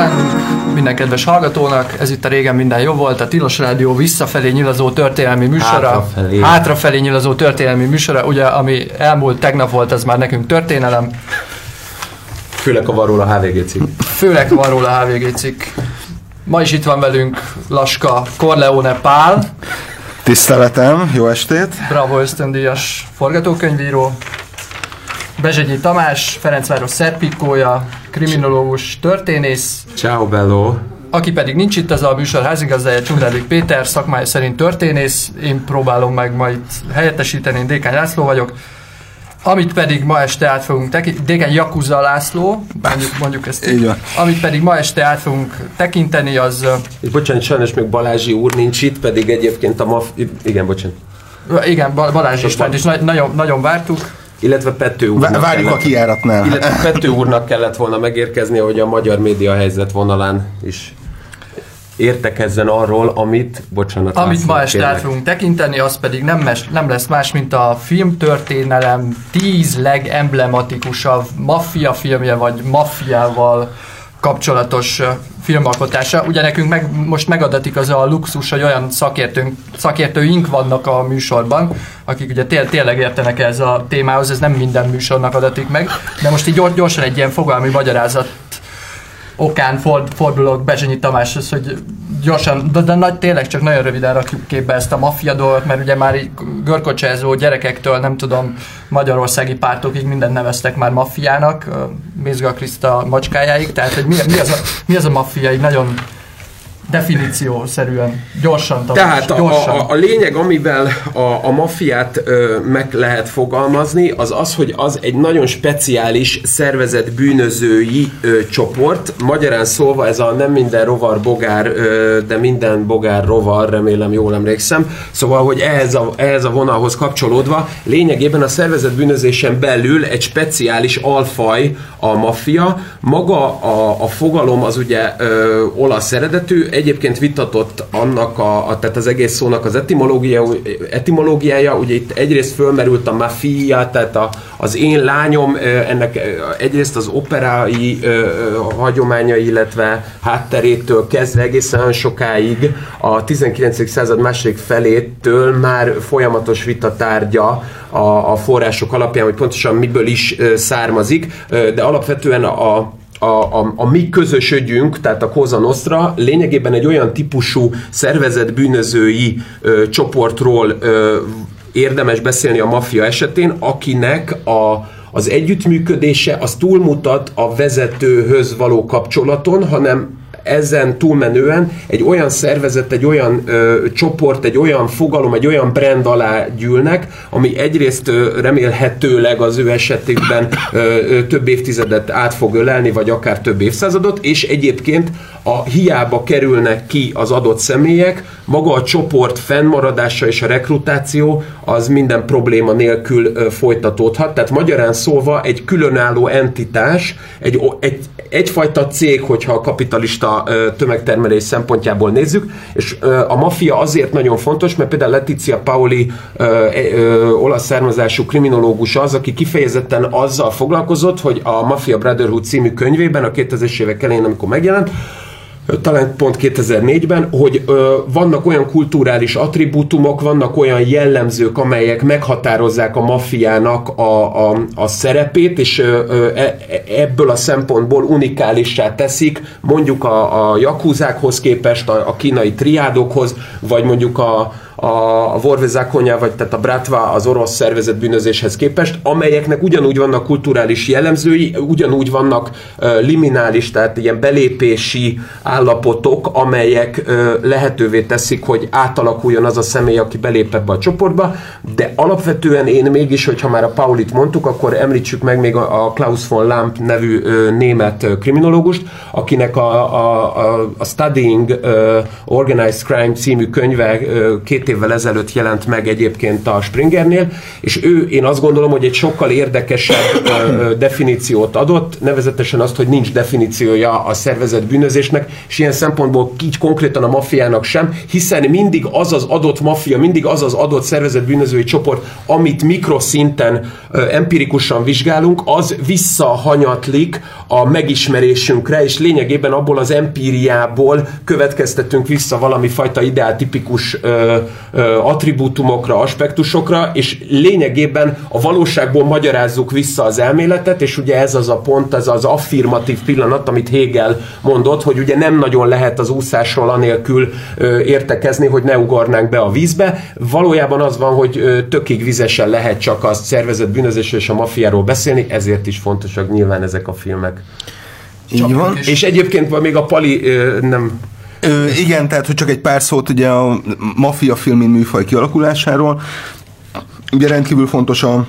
kívánunk minden kedves hallgatónak. Ez itt a Régen minden jobb volt, a Tilos Rádió visszafelé nyilazó történelmi műsora. Hátrafelé. Hátrafelé nyilazó történelmi műsora. Ugye, ami elmúlt tegnap volt, az már nekünk történelem. Főleg a van róla HVG cikk. Főleg van róla HVG cikk. Ma is itt van velünk Laska Corleone Pál, Tiszteletem, jó estét! Bravo ösztöndíjas forgatókönyvíró, Bezsegyi Tamás, Ferencváros szerpikója, kriminológus, történész, Ciao bello. aki pedig nincs itt, az a műsor házigazdája Csundrádik Péter, szakmája szerint történész, én próbálom meg majd helyettesíteni, én Dékány László vagyok, amit pedig ma este át fogunk tekinteni, Dékány Jakuza László, mondjuk, mondjuk ezt Így. Van. amit pedig ma este át fogunk tekinteni, az És bocsánat, sajnos még Balázsi úr nincs itt, pedig egyébként a maf... Igen, bocsánat. igen, Bal- Balázs Istvánt is na- nagyon, nagyon vártuk, Illetve Pető úrnak Vá- Várjuk a kellett, kijáratnál. Illetve Pető úrnak kellett volna megérkezni, hogy a magyar média helyzet vonalán is értekezzen arról, amit, bocsánat, Amit ma este át fogunk tekinteni, az pedig nem, mes, nem lesz más, mint a filmtörténelem tíz legemblematikusabb maffia filmje, vagy maffiával kapcsolatos filmalkotása. Ugye nekünk meg, most megadatik az a luxus, hogy olyan szakértőnk, szakértőink vannak a műsorban, akik ugye té- tényleg értenek ez a témához, ez nem minden műsornak adatik meg, de most így gyors- gyorsan egy ilyen fogalmi magyarázat okán ford, fordulok Bezsenyi Tamáshoz, hogy gyorsan, de, de nagy, tényleg csak nagyon röviden rakjuk képbe ezt a maffia dolgot, mert ugye már így görkocsázó gyerekektől, nem tudom, magyarországi pártokig mindent neveztek már maffiának, Mézga Kriszta macskájáig, tehát hogy mi, mi, az a, mi az a maffia, így nagyon definíciószerűen, gyorsan, Tamás, Tehát a, gyorsan. a, a lényeg, amivel a, a maffiát ö, meg lehet fogalmazni, az az, hogy az egy nagyon speciális szervezet bűnözői ö, csoport. Magyarán szólva ez a nem minden rovar bogár, ö, de minden bogár rovar, remélem jól emlékszem. Szóval, hogy ehhez a, ehhez a vonalhoz kapcsolódva lényegében a szervezet bűnözésen belül egy speciális alfaj a maffia. Maga a, a fogalom az ugye ö, olasz eredetű, egyébként vitatott annak a, a tehát az egész szónak az etimológia, etimológiája, ugye itt egyrészt fölmerült a mafia, tehát a, az én lányom, ennek egyrészt az operái hagyományai, illetve hátterétől kezdve egészen sokáig a 19. század második felétől már folyamatos vitatárgya a, a források alapján, hogy pontosan miből is származik, de alapvetően a a, a, a mi közösödjünk, tehát a Cosa Nostra lényegében egy olyan típusú szervezet bűnözői ö, csoportról ö, érdemes beszélni a maffia esetén, akinek a, az együttműködése az túlmutat a vezetőhöz való kapcsolaton, hanem ezen túlmenően egy olyan szervezet, egy olyan ö, csoport, egy olyan fogalom, egy olyan brand alá gyűlnek, ami egyrészt ö, remélhetőleg az ő esetükben ö, ö, több évtizedet át fog ölelni, vagy akár több évszázadot, és egyébként a hiába kerülnek ki az adott személyek, maga a csoport fennmaradása és a rekrutáció az minden probléma nélkül ö, folytatódhat. Tehát magyarán szólva egy különálló entitás, egy, egy, egyfajta cég, hogyha a kapitalista tömegtermelés szempontjából nézzük, és a maffia azért nagyon fontos, mert például Letizia Paoli ö, olasz származású kriminológus az, aki kifejezetten azzal foglalkozott, hogy a Mafia Brotherhood című könyvében a 2000-es évek elején, amikor megjelent, talán pont 2004-ben, hogy ö, vannak olyan kulturális attribútumok, vannak olyan jellemzők, amelyek meghatározzák a maffiának a, a, a szerepét, és ö, e, e- ebből a szempontból unikálissá teszik mondjuk a, a jakúzákhoz képest, a, a kínai triádokhoz, vagy mondjuk a, a, a Vorvezakonya, vagy tehát a Bratva az orosz szervezet bűnözéshez képest, amelyeknek ugyanúgy vannak kulturális jellemzői, ugyanúgy vannak ö, liminális, tehát ilyen belépési állapotok, amelyek ö, lehetővé teszik, hogy átalakuljon az a személy, aki belép ebbe a csoportba, de alapvetően én mégis, hogyha már a Paulit mondtuk, akkor említsük meg még a, a Klaus von Lamp nevű ö, német kriminológust, akinek a, a, a, a Studying Organized Crime című könyve két évvel ezelőtt jelent meg egyébként a Springernél, és ő, én azt gondolom, hogy egy sokkal érdekesebb definíciót adott, nevezetesen azt, hogy nincs definíciója a szervezet bűnözésnek, és ilyen szempontból így konkrétan a maffiának sem, hiszen mindig az az adott maffia, mindig az az adott szervezet bűnözői csoport, amit mikroszinten empirikusan vizsgálunk, az visszahanyatlik a megismerésünkre, és lényegében abból az empíriából következtetünk vissza valami fajta ideál tipikus attribútumokra, aspektusokra, és lényegében a valóságból magyarázzuk vissza az elméletet, és ugye ez az a pont, ez az affirmatív pillanat, amit Hegel mondott, hogy ugye nem nagyon lehet az úszásról anélkül értekezni, hogy ne ugornánk be a vízbe. Valójában az van, hogy tökig vizesen lehet csak a szervezett bűnözésről és a mafiáról beszélni, ezért is fontosak nyilván ezek a filmek. Így van. És egyébként még a Pali nem Ö, igen, tehát hogy csak egy pár szót ugye a maffia filmin műfaj kialakulásáról. Ugye rendkívül fontos a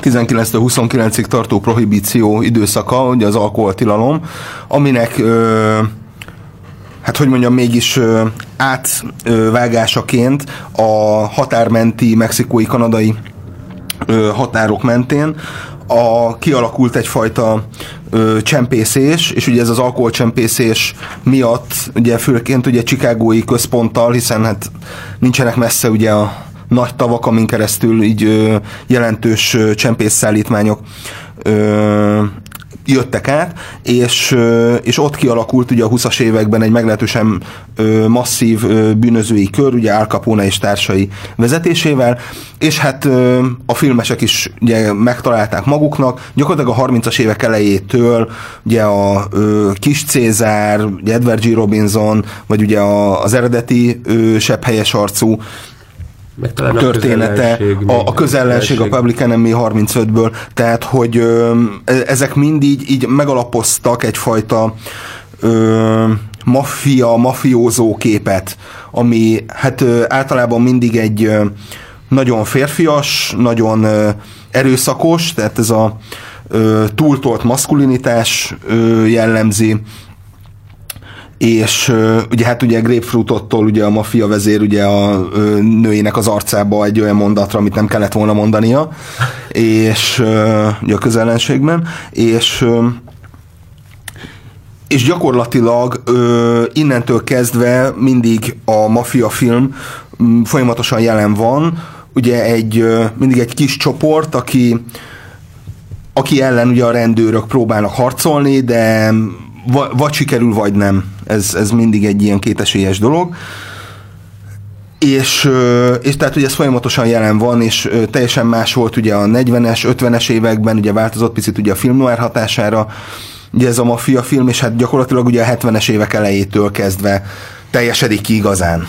19-29-ig tartó prohibíció időszaka, ugye az alkoholtilalom, aminek ö, hát hogy mondjam, mégis ö, átvágásaként a határmenti, mexikói, kanadai ö, határok mentén a, kialakult egyfajta ö, csempészés, és ugye ez az alkoholcsempészés miatt, ugye főként ugye Chicagói központtal, hiszen hát nincsenek messze ugye a nagy tavak, amin keresztül így ö, jelentős ö, csempészszállítmányok ö, jöttek át, és, és ott kialakult ugye a 20-as években egy meglehetősen masszív bűnözői kör, ugye Al Capone és társai vezetésével, és hát a filmesek is ugye megtalálták maguknak, gyakorlatilag a 30-as évek elejétől ugye a Kis Cézár, ugye Edward G. Robinson, vagy ugye az eredeti ö, sebb helyes arcú meg talán a története, a, a közellenség a Public Enemy 35-ből, tehát hogy ö, e- ezek mind így, így megalapoztak egyfajta ö, maffia, mafiózó képet, ami hát ö, általában mindig egy ö, nagyon férfias, nagyon ö, erőszakos, tehát ez a ö, túltolt maszkulinitás ö, jellemzi, és ugye hát ugye Grapefruitottól ugye a maffia vezér ugye a nőjének az arcába egy olyan mondatra, amit nem kellett volna mondania, és ugye a közellenségben, és és gyakorlatilag innentől kezdve mindig a maffia film folyamatosan jelen van, ugye egy mindig egy kis csoport, aki aki ellen ugye a rendőrök próbálnak harcolni, de va- vagy sikerül, vagy nem. Ez, ez mindig egy ilyen kétesélyes dolog. És, és tehát ugye ez folyamatosan jelen van, és teljesen más volt ugye a 40-es, 50-es években, ugye változott picit ugye a film noir hatására, ugye ez a maffia film, és hát gyakorlatilag ugye a 70-es évek elejétől kezdve teljesedik ki igazán.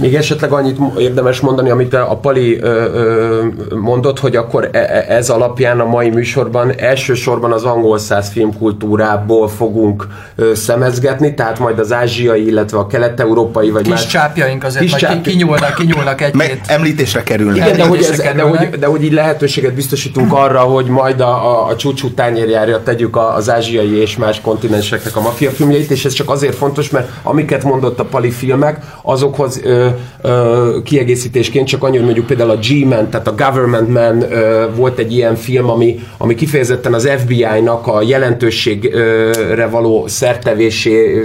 Még esetleg annyit érdemes mondani, amit a Pali ö, ö, mondott, hogy akkor e- e- ez alapján a mai műsorban elsősorban az angol száz filmkultúrából fogunk ö, szemezgetni, tehát majd az ázsiai, illetve a kelet-európai vagy Kis más... csápjaink azért Kis majd csáp- ki- kinyúlnak, kinyúlnak Meg egy-két. említésre kerülnek. Igen, de hogy, ez, de, hogy, de hogy így lehetőséget biztosítunk arra, hogy majd a, a, a csúcsú tányérjára tegyük a, az ázsiai és más kontinenseknek a maffia filmjeit, és ez csak azért fontos, mert amiket mondott a Pali filmek, azokhoz ö, ö, kiegészítésként csak annyi, hogy mondjuk például a G-Man, tehát a Government Man ö, volt egy ilyen film, ami, ami kifejezetten az FBI-nak a jelentőségre való szertevésé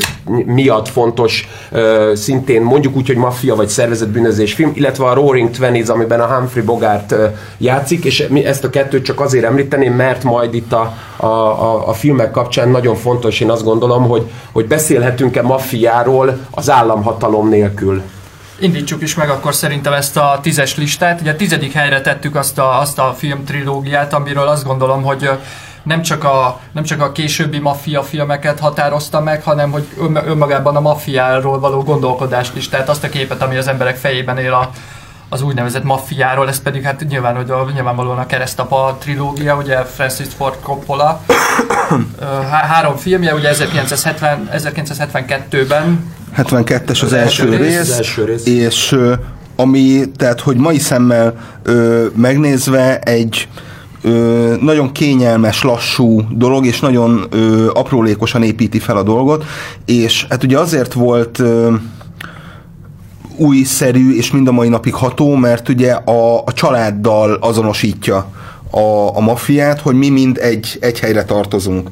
miatt fontos, ö, szintén mondjuk úgy, hogy maffia vagy szervezett bűnözés film, illetve a Roaring Twenties, amiben a Humphrey Bogart játszik, és mi ezt a kettőt csak azért említeném, mert majd itt a, a, a, a filmek kapcsán nagyon fontos, én azt gondolom, hogy, hogy beszélhetünk-e maffiáról az államhatalom nélkül. Indítsuk is meg akkor szerintem ezt a tízes listát. Ugye a tizedik helyre tettük azt a, azt a film trilógiát, amiről azt gondolom, hogy nem csak, a, nem csak a későbbi maffia filmeket határozta meg, hanem hogy ön, önmagában a maffiáról való gondolkodást is, tehát azt a képet, ami az emberek fejében él a, az úgynevezett maffiáról, ez pedig hát nyilván, hogy a, nyilvánvalóan a keresztapa trilógia, ugye Francis Ford Coppola. Há- három filmje, ugye 1970, 1972-ben 72-es az, első rész, rész, első rész. és ami, tehát hogy mai szemmel ö, megnézve egy ö, nagyon kényelmes, lassú dolog, és nagyon ö, aprólékosan építi fel a dolgot, és hát ugye azért volt ö, újszerű és mind a mai napig ható, mert ugye a, a családdal azonosítja a, a maffiát, hogy mi mind egy, egy helyre tartozunk.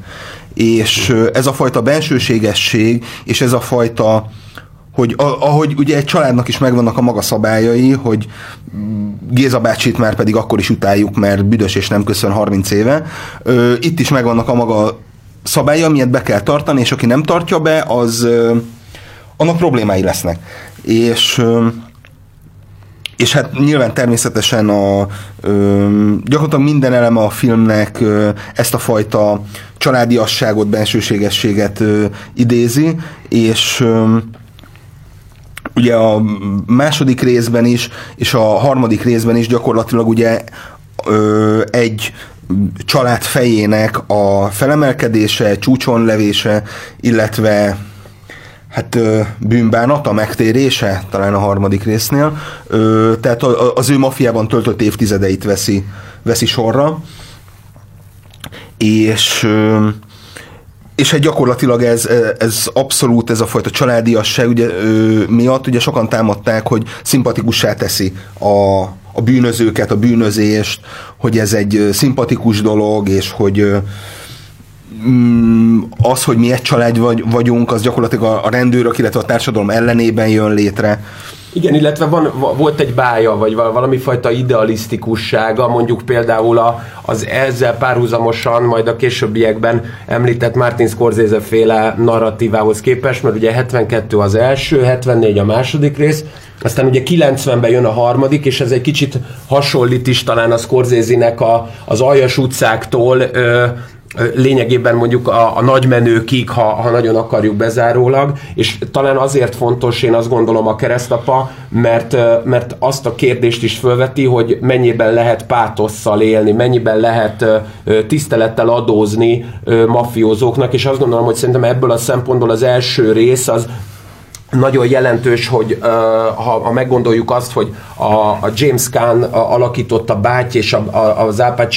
És ez a fajta bensőségesség, és ez a fajta hogy ahogy ugye egy családnak is megvannak a maga szabályai, hogy Géza bácsit már pedig akkor is utáljuk, mert büdös és nem köszön 30 éve. Itt is megvannak a maga szabálya, amilyet be kell tartani, és aki nem tartja be, az annak problémái lesznek. És és hát nyilván természetesen a, ö, gyakorlatilag minden eleme a filmnek ö, ezt a fajta családiasságot, bensőségességet ö, idézi, és ö, ugye a második részben is, és a harmadik részben is gyakorlatilag ugye ö, egy család fejének a felemelkedése, csúcsonlevése, illetve hát bűnbánata, megtérése, talán a harmadik résznél. Tehát az ő mafiában töltött évtizedeit veszi, veszi sorra. És és hát gyakorlatilag ez, ez abszolút ez a fajta családiasság ugye, ö, miatt ugye sokan támadták, hogy szimpatikussá teszi a, a bűnözőket, a bűnözést, hogy ez egy szimpatikus dolog, és hogy az, hogy mi egy család vagy, vagyunk, az gyakorlatilag a, a rendőrök, illetve a társadalom ellenében jön létre. Igen, illetve van, volt egy bája, vagy valami fajta idealisztikussága, mondjuk például a, az ezzel párhuzamosan, majd a későbbiekben említett Martin Scorsese féle narratívához képest, mert ugye 72 az első, 74 a második rész, aztán ugye 90-ben jön a harmadik, és ez egy kicsit hasonlít is talán a Scorsese-nek a, az aljas utcáktól ö, lényegében mondjuk a, a nagymenőkig, ha, ha nagyon akarjuk bezárólag, és talán azért fontos, én azt gondolom a keresztapa, mert, mert azt a kérdést is felveti, hogy mennyiben lehet pátosszal élni, mennyiben lehet tisztelettel adózni mafiózóknak, és azt gondolom, hogy szerintem ebből a szempontból az első rész az nagyon jelentős, hogy ha, ha meggondoljuk azt, hogy a, a James Caan alakította báty és a, a, az Al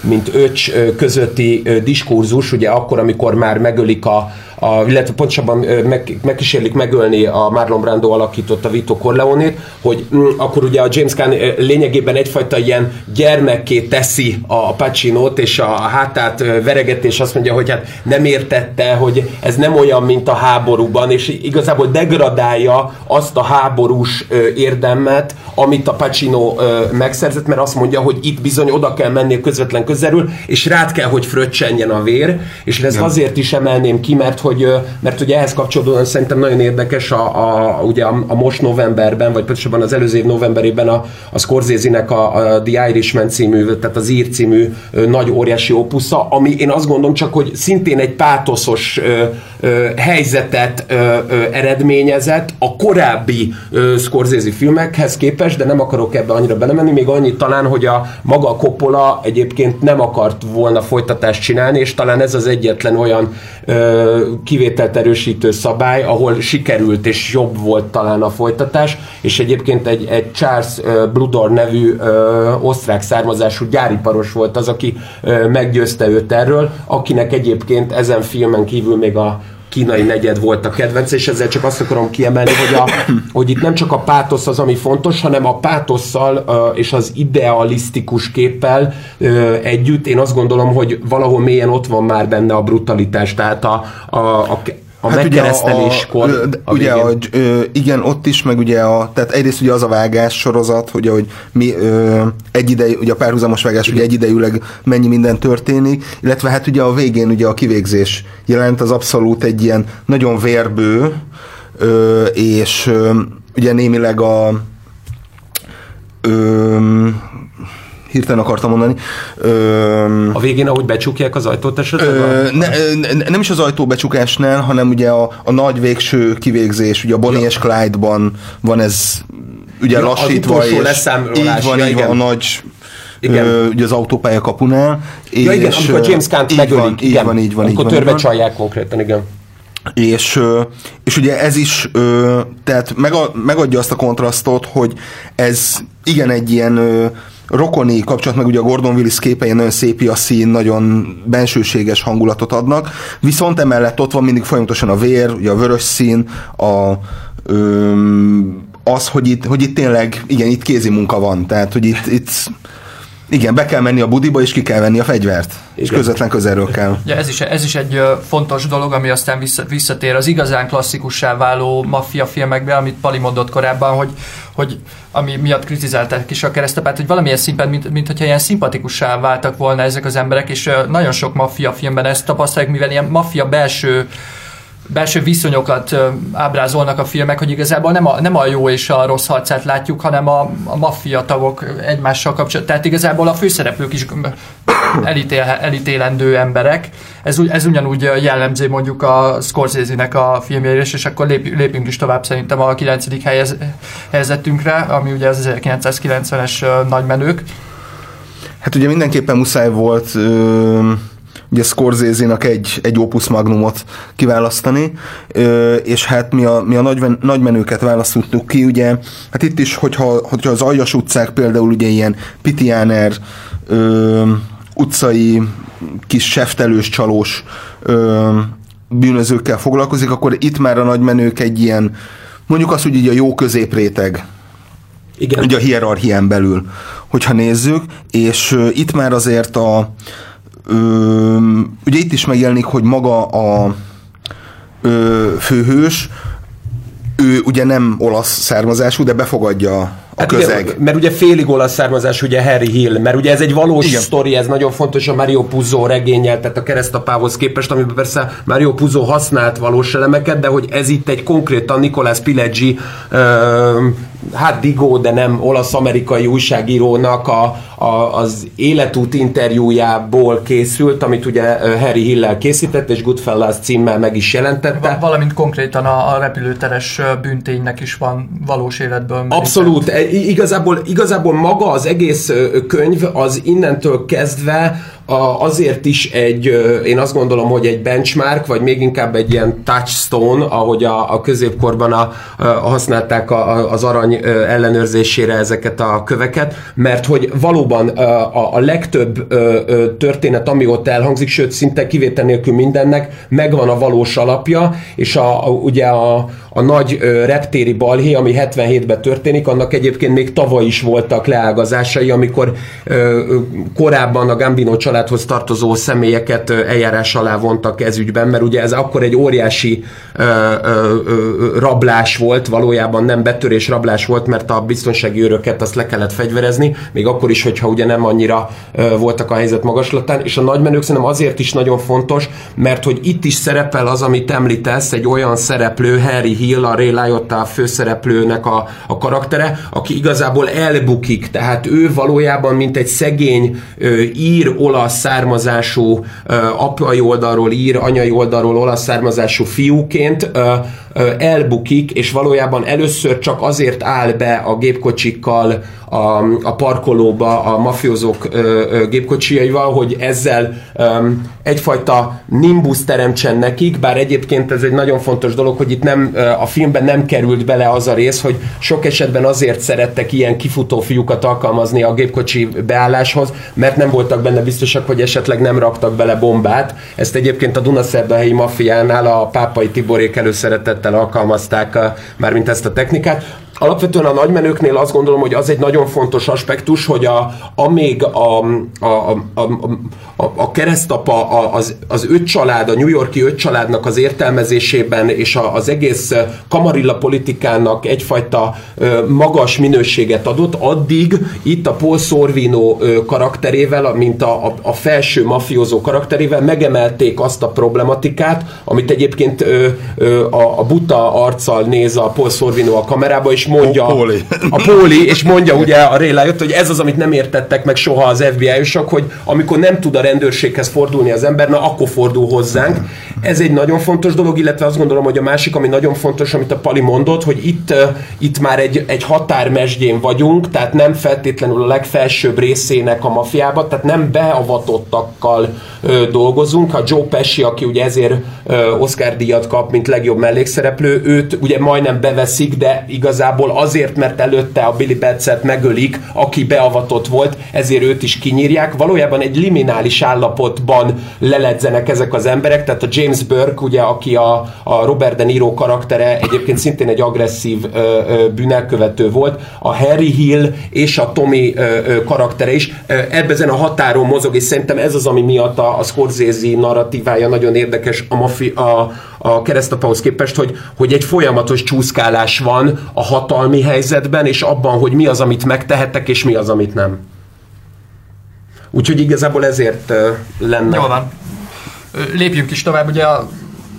mint öcs közötti diskurzus, ugye akkor, amikor már megölik a, a, illetve pontosabban meg, megkísérlik megölni a Marlon Brando alakította Vito Corleone-t, hogy mm, akkor ugye a James Caan lényegében egyfajta ilyen gyermekké teszi a Pacinót, és a hátát vereget, és azt mondja, hogy hát nem értette, hogy ez nem olyan, mint a háborúban, és igazából degradálja azt a háborús érdemmet, amit a Pacino megszerzett, mert azt mondja, hogy itt bizony oda kell menni közvetlen közelül, és rád kell, hogy fröccsenjen a vér, és ezt azért is emelném ki, mert hogy, mert ugye ehhez kapcsolódóan szerintem nagyon érdekes a, a, ugye a, a most novemberben, vagy pontosabban az előző év novemberében a, a Scorsese-nek a, a The Irishman című, tehát az ír című nagy óriási opusza, ami én azt gondolom csak, hogy szintén egy pátoszos helyzetet eredményezett a korábbi ö, Scorsese filmekhez képest, de nem akarok ebbe annyira belemenni, még annyit talán, hogy a maga a Coppola egyébként nem akart volna folytatást csinálni, és talán ez az egyetlen olyan kivételt erősítő szabály, ahol sikerült és jobb volt talán a folytatás, és egyébként egy, egy Charles Bludor nevű osztrák származású gyáriparos volt az, aki meggyőzte őt erről, akinek egyébként ezen filmen kívül még a kínai negyed volt a kedvenc, és ezzel csak azt akarom kiemelni, hogy, a, hogy itt nem csak a pátosz az, ami fontos, hanem a pátosszal és az idealisztikus képpel együtt. Én azt gondolom, hogy valahol mélyen ott van már benne a brutalitás, tehát a, a, a a hát megkereszteléskor. Ugye, a, a, ugye a, ö, igen, ott is, meg ugye a, tehát egyrészt ugye az a vágás sorozat, hogy hogy mi ö, egy idej, ugye a párhuzamos vágás, ugye egyidejűleg mennyi minden történik, illetve hát ugye a végén ugye a kivégzés jelent az abszolút egy ilyen nagyon vérbő, ö, és ö, ugye némileg a ö, hirtelen akartam mondani. Ö, a végén, ahogy becsukják az ajtót esetleg? Ö, ne, ne, nem is az ajtó becsukásnál, hanem ugye a, a nagy végső kivégzés, ugye a Bonnie ja. és Clyde-ban van ez ugye ja, lassítva, az és így van, ja, így van a nagy igen. Ö, ugye az autópálya kapunál. Ja, és, igen, amikor James Kant megölik. Van, igen, így van, így van. Amikor törve csalják konkrétan, igen. És, és ugye ez is tehát megadja azt a kontrasztot, hogy ez igen egy ilyen rokoni kapcsolat, meg ugye a Gordon Willis képei nagyon szép a szín, nagyon bensőséges hangulatot adnak, viszont emellett ott van mindig folyamatosan a vér, ugye a vörös szín, a, öm, az, hogy itt, hogy itt tényleg, igen, itt kézi munka van, tehát, hogy itt, itt igen, be kell menni a budiba, és ki kell venni a fegyvert. Igen. És közvetlen közelről kell. Ja, ez, is, ez is egy fontos dolog, ami aztán visszatér az igazán klasszikussá váló maffia filmekbe, amit Pali mondott korábban, hogy, hogy ami miatt kritizálták is a keresztapát, hogy valamilyen szinten, mint, mint hogyha ilyen szimpatikussá váltak volna ezek az emberek, és nagyon sok maffia filmben ezt tapasztalják, mivel ilyen maffia belső belső viszonyokat ábrázolnak a filmek, hogy igazából nem a, nem a jó és a rossz harcát látjuk, hanem a, a maffia tagok egymással kapcsolatban. Tehát igazából a főszereplők is elítél, elítélendő emberek. Ez, ez ugyanúgy jellemző mondjuk a Scorsese-nek a filmjeire, és akkor lép, lépünk is tovább szerintem a 9. Helyez, helyzetünkre, ami ugye az 1990-es nagymenők. Hát ugye mindenképpen muszáj volt ö- ugye Scorsese-nak egy, egy opus magnumot kiválasztani, és hát mi a, mi a nagy, nagy menőket választottuk ki, ugye, hát itt is, hogyha, hogyha az Aljas utcák például ugye ilyen Pitiáner ö, utcai kis seftelős, csalós ö, bűnözőkkel foglalkozik, akkor itt már a nagy menők egy ilyen, mondjuk azt, hogy így a jó középréteg, igen. Ugye a hierarchián belül, hogyha nézzük, és uh, itt már azért a, Ö, ugye itt is megjelenik, hogy maga a ö, főhős, ő ugye nem olasz származású, de befogadja a hát közeg. Ugye, mert ugye félig olasz származás ugye Harry Hill, mert ugye ez egy valós Igen. sztori, ez nagyon fontos a Mario Puzo regényel, tehát a keresztapához képest, amiben persze Mario Puzo használt valós elemeket, de hogy ez itt egy konkrétan Nicolas Pileggi ö, hát Digó, de nem olasz-amerikai újságírónak a, a, az életút interjújából készült, amit ugye Harry Hillel készített, és Goodfellas címmel meg is jelentette. Valamint konkrétan a, a repülőteres bünténynek is van valós életből. Merített. Abszolút. E, igazából, igazából maga az egész könyv az innentől kezdve azért is egy, én azt gondolom, hogy egy benchmark, vagy még inkább egy ilyen touchstone, ahogy a, a középkorban a, a, használták a, az arany ellenőrzésére ezeket a köveket, mert hogy valóban a, a legtöbb történet, ami ott elhangzik, sőt szinte kivétel nélkül mindennek, megvan a valós alapja, és a, a, ugye a, a nagy reptéri balhé, ami 77-ben történik, annak egyébként még tavaly is voltak leágazásai, amikor korábban a Gambino családhoz tartozó személyeket eljárás alá vontak ez ügyben, mert ugye ez akkor egy óriási rablás volt, valójában nem betörés rablás volt, mert a biztonsági őröket azt le kellett fegyverezni, még akkor is, hogyha ugye nem annyira voltak a helyzet magaslatán, és a nagymenők szerintem azért is nagyon fontos, mert hogy itt is szerepel az, amit említesz, egy olyan szereplő, Harry Hill, a Ray Liotta főszereplőnek a, a karaktere, aki igazából elbukik, tehát ő valójában mint egy szegény ö, ír olasz származású ö, apai oldalról ír, anyai oldalról olasz származású fiúként elbukik, és valójában először csak azért áll be a gépkocsikkal a, a parkolóba a mafiózók gépkocsijaival, hogy ezzel ö, egyfajta nimbus teremtsen nekik, bár egyébként ez egy nagyon fontos dolog, hogy itt nem a filmben nem került bele az a rész, hogy sok esetben azért szerettek ilyen kifutó fiúkat alkalmazni a gépkocsi beálláshoz, mert nem voltak benne biztosak, hogy esetleg nem raktak bele bombát. Ezt egyébként a Dunaszerdahelyi maffiánál a pápai Tiborék előszeretettel alkalmazták már mint ezt a technikát. Alapvetően a nagymenőknél azt gondolom, hogy az egy nagyon fontos aspektus, hogy a, amíg a, a, a, a, a, a keresztapa, a, az, az öt család, a New Yorki öt családnak az értelmezésében és a, az egész kamarilla politikának egyfajta ö, magas minőséget adott, addig itt a Paul Sorvino ö, karakterével, mint a, a, a felső mafiózó karakterével megemelték azt a problematikát, amit egyébként ö, ö, a, a buta arccal néz a Paul Sorvino a kamerába, és mondja a Póli, a Póli és mondja ugye a Ray Liotta, hogy ez az, amit nem értettek meg soha az FBI-osok, hogy amikor nem tud a rendőrséghez fordulni az ember, na akkor fordul hozzánk. Ez egy nagyon fontos dolog, illetve azt gondolom, hogy a másik, ami nagyon fontos, amit a Pali mondott, hogy itt, itt már egy, egy határmesdjén vagyunk, tehát nem feltétlenül a legfelsőbb részének a mafiába, tehát nem beavatottakkal ö, dolgozunk. A Joe Pesci, aki ugye ezért ö, Oscar díjat kap, mint legjobb mellékszereplő, őt ugye majdnem beveszik, de igazából azért, mert előtte a Billy Betts-et megölik, aki beavatott volt, ezért őt is kinyírják. Valójában egy liminális állapotban leledzenek ezek az emberek, tehát a James Burke, ugye, aki a, a Robert De Niro karaktere, egyébként szintén egy agresszív ö, ö, bűnelkövető volt, a Harry Hill és a Tommy ö, ö, karaktere is. Ebben a határon mozog, és szerintem ez az, ami miatt a, a Scorsese narratívája nagyon érdekes a, mafi, a, a keresztapához képest, hogy, hogy egy folyamatos csúszkálás van a hatalmi helyzetben, és abban, hogy mi az, amit megtehettek, és mi az, amit nem. Úgyhogy igazából ezért lenne. Jól van. Lépjünk is tovább, ugye a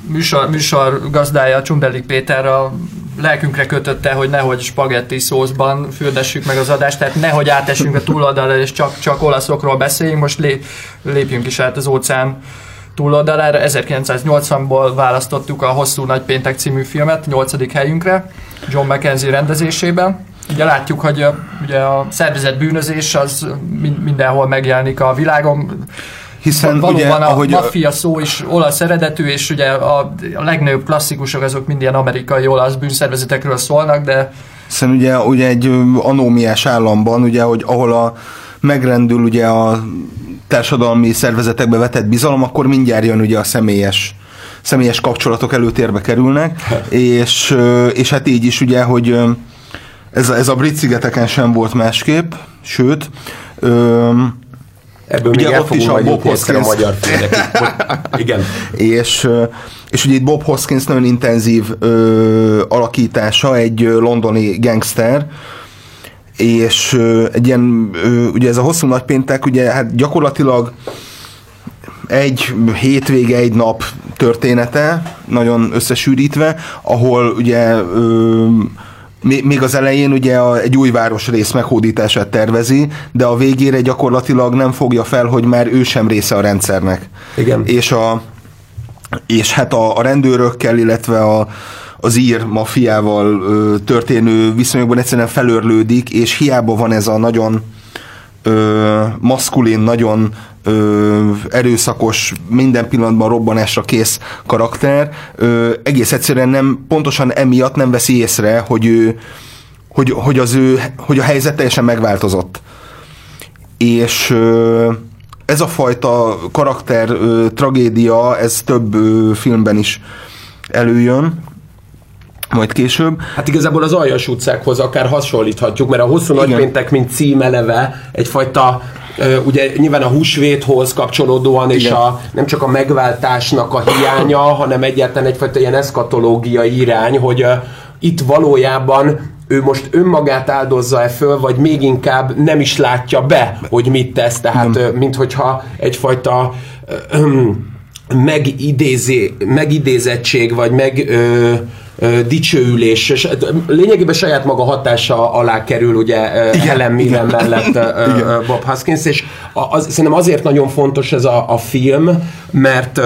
műsor, műsor gazdája Csundelik Péter a lelkünkre kötötte, hogy nehogy spagetti szószban fürdessük meg az adást, tehát nehogy átesünk a túloldalra, és csak, csak olaszokról beszéljünk. Most lép, lépjünk is át az óceán túloldalára. 1980-ból választottuk a Hosszú Nagy Péntek című filmet, 8. helyünkre, John McKenzie rendezésében. Ugye látjuk, hogy ugye a szervezett bűnözés az mindenhol megjelenik a világon. Hiszen valóban ugye, a ahogy maffia szó is olasz eredetű, és ugye a, a legnagyobb klasszikusok azok mind ilyen amerikai olasz bűnszervezetekről szólnak, de hiszen ugye, ugye egy anómiás államban, ugye, hogy ahol a megrendül ugye a társadalmi szervezetekbe vetett bizalom, akkor mindjárt jön ugye a személyes személyes kapcsolatok előtérbe kerülnek, és, és hát így is ugye, hogy ez, ez a brit szigeteken sem volt másképp, sőt, Ebből ugye még ott is a Bob Hoskins. a magyar Igen. és, és ugye itt Bob Hoskins nagyon intenzív ö, alakítása, egy londoni gangster, és ö, egy ilyen, ö, ugye ez a hosszú nagypéntek, ugye hát gyakorlatilag egy hétvége, egy nap története, nagyon összesűrítve, ahol ugye ö, még az elején ugye a, egy új városrész meghódítását tervezi, de a végére gyakorlatilag nem fogja fel, hogy már ő sem része a rendszernek. Igen. És, a, és hát a, a rendőrökkel, illetve a, az ír mafiával ö, történő viszonyokban egyszerűen felörlődik, és hiába van ez a nagyon ö, maszkulin, nagyon ö, erőszakos, minden pillanatban robbanásra kész karakter, ö, egész egyszerűen nem, pontosan emiatt nem veszi észre, hogy ő, hogy, hogy, az ő, hogy a helyzet teljesen megváltozott. És ö, ez a fajta karakter ö, tragédia, ez több ö, filmben is előjön majd később. Hát igazából az aljas utcákhoz akár hasonlíthatjuk, mert a hosszú nagypéntek, mint cím eleve, egyfajta ugye nyilván a húsvéthoz kapcsolódóan, Igen. és a, nem csak a megváltásnak a hiánya, hanem egyáltalán egyfajta ilyen eszkatológiai irány, hogy uh, itt valójában ő most önmagát áldozza-e föl, vagy még inkább nem is látja be, hogy mit tesz, tehát uh, mint hogyha egyfajta uh, megidézi, megidézettség, vagy meg ö, dicsőülés, és lényegében saját maga hatása alá kerül ugye igen, Helen Mirren mellett igen. Bob Hoskins, és az, szerintem azért nagyon fontos ez a, a film, mert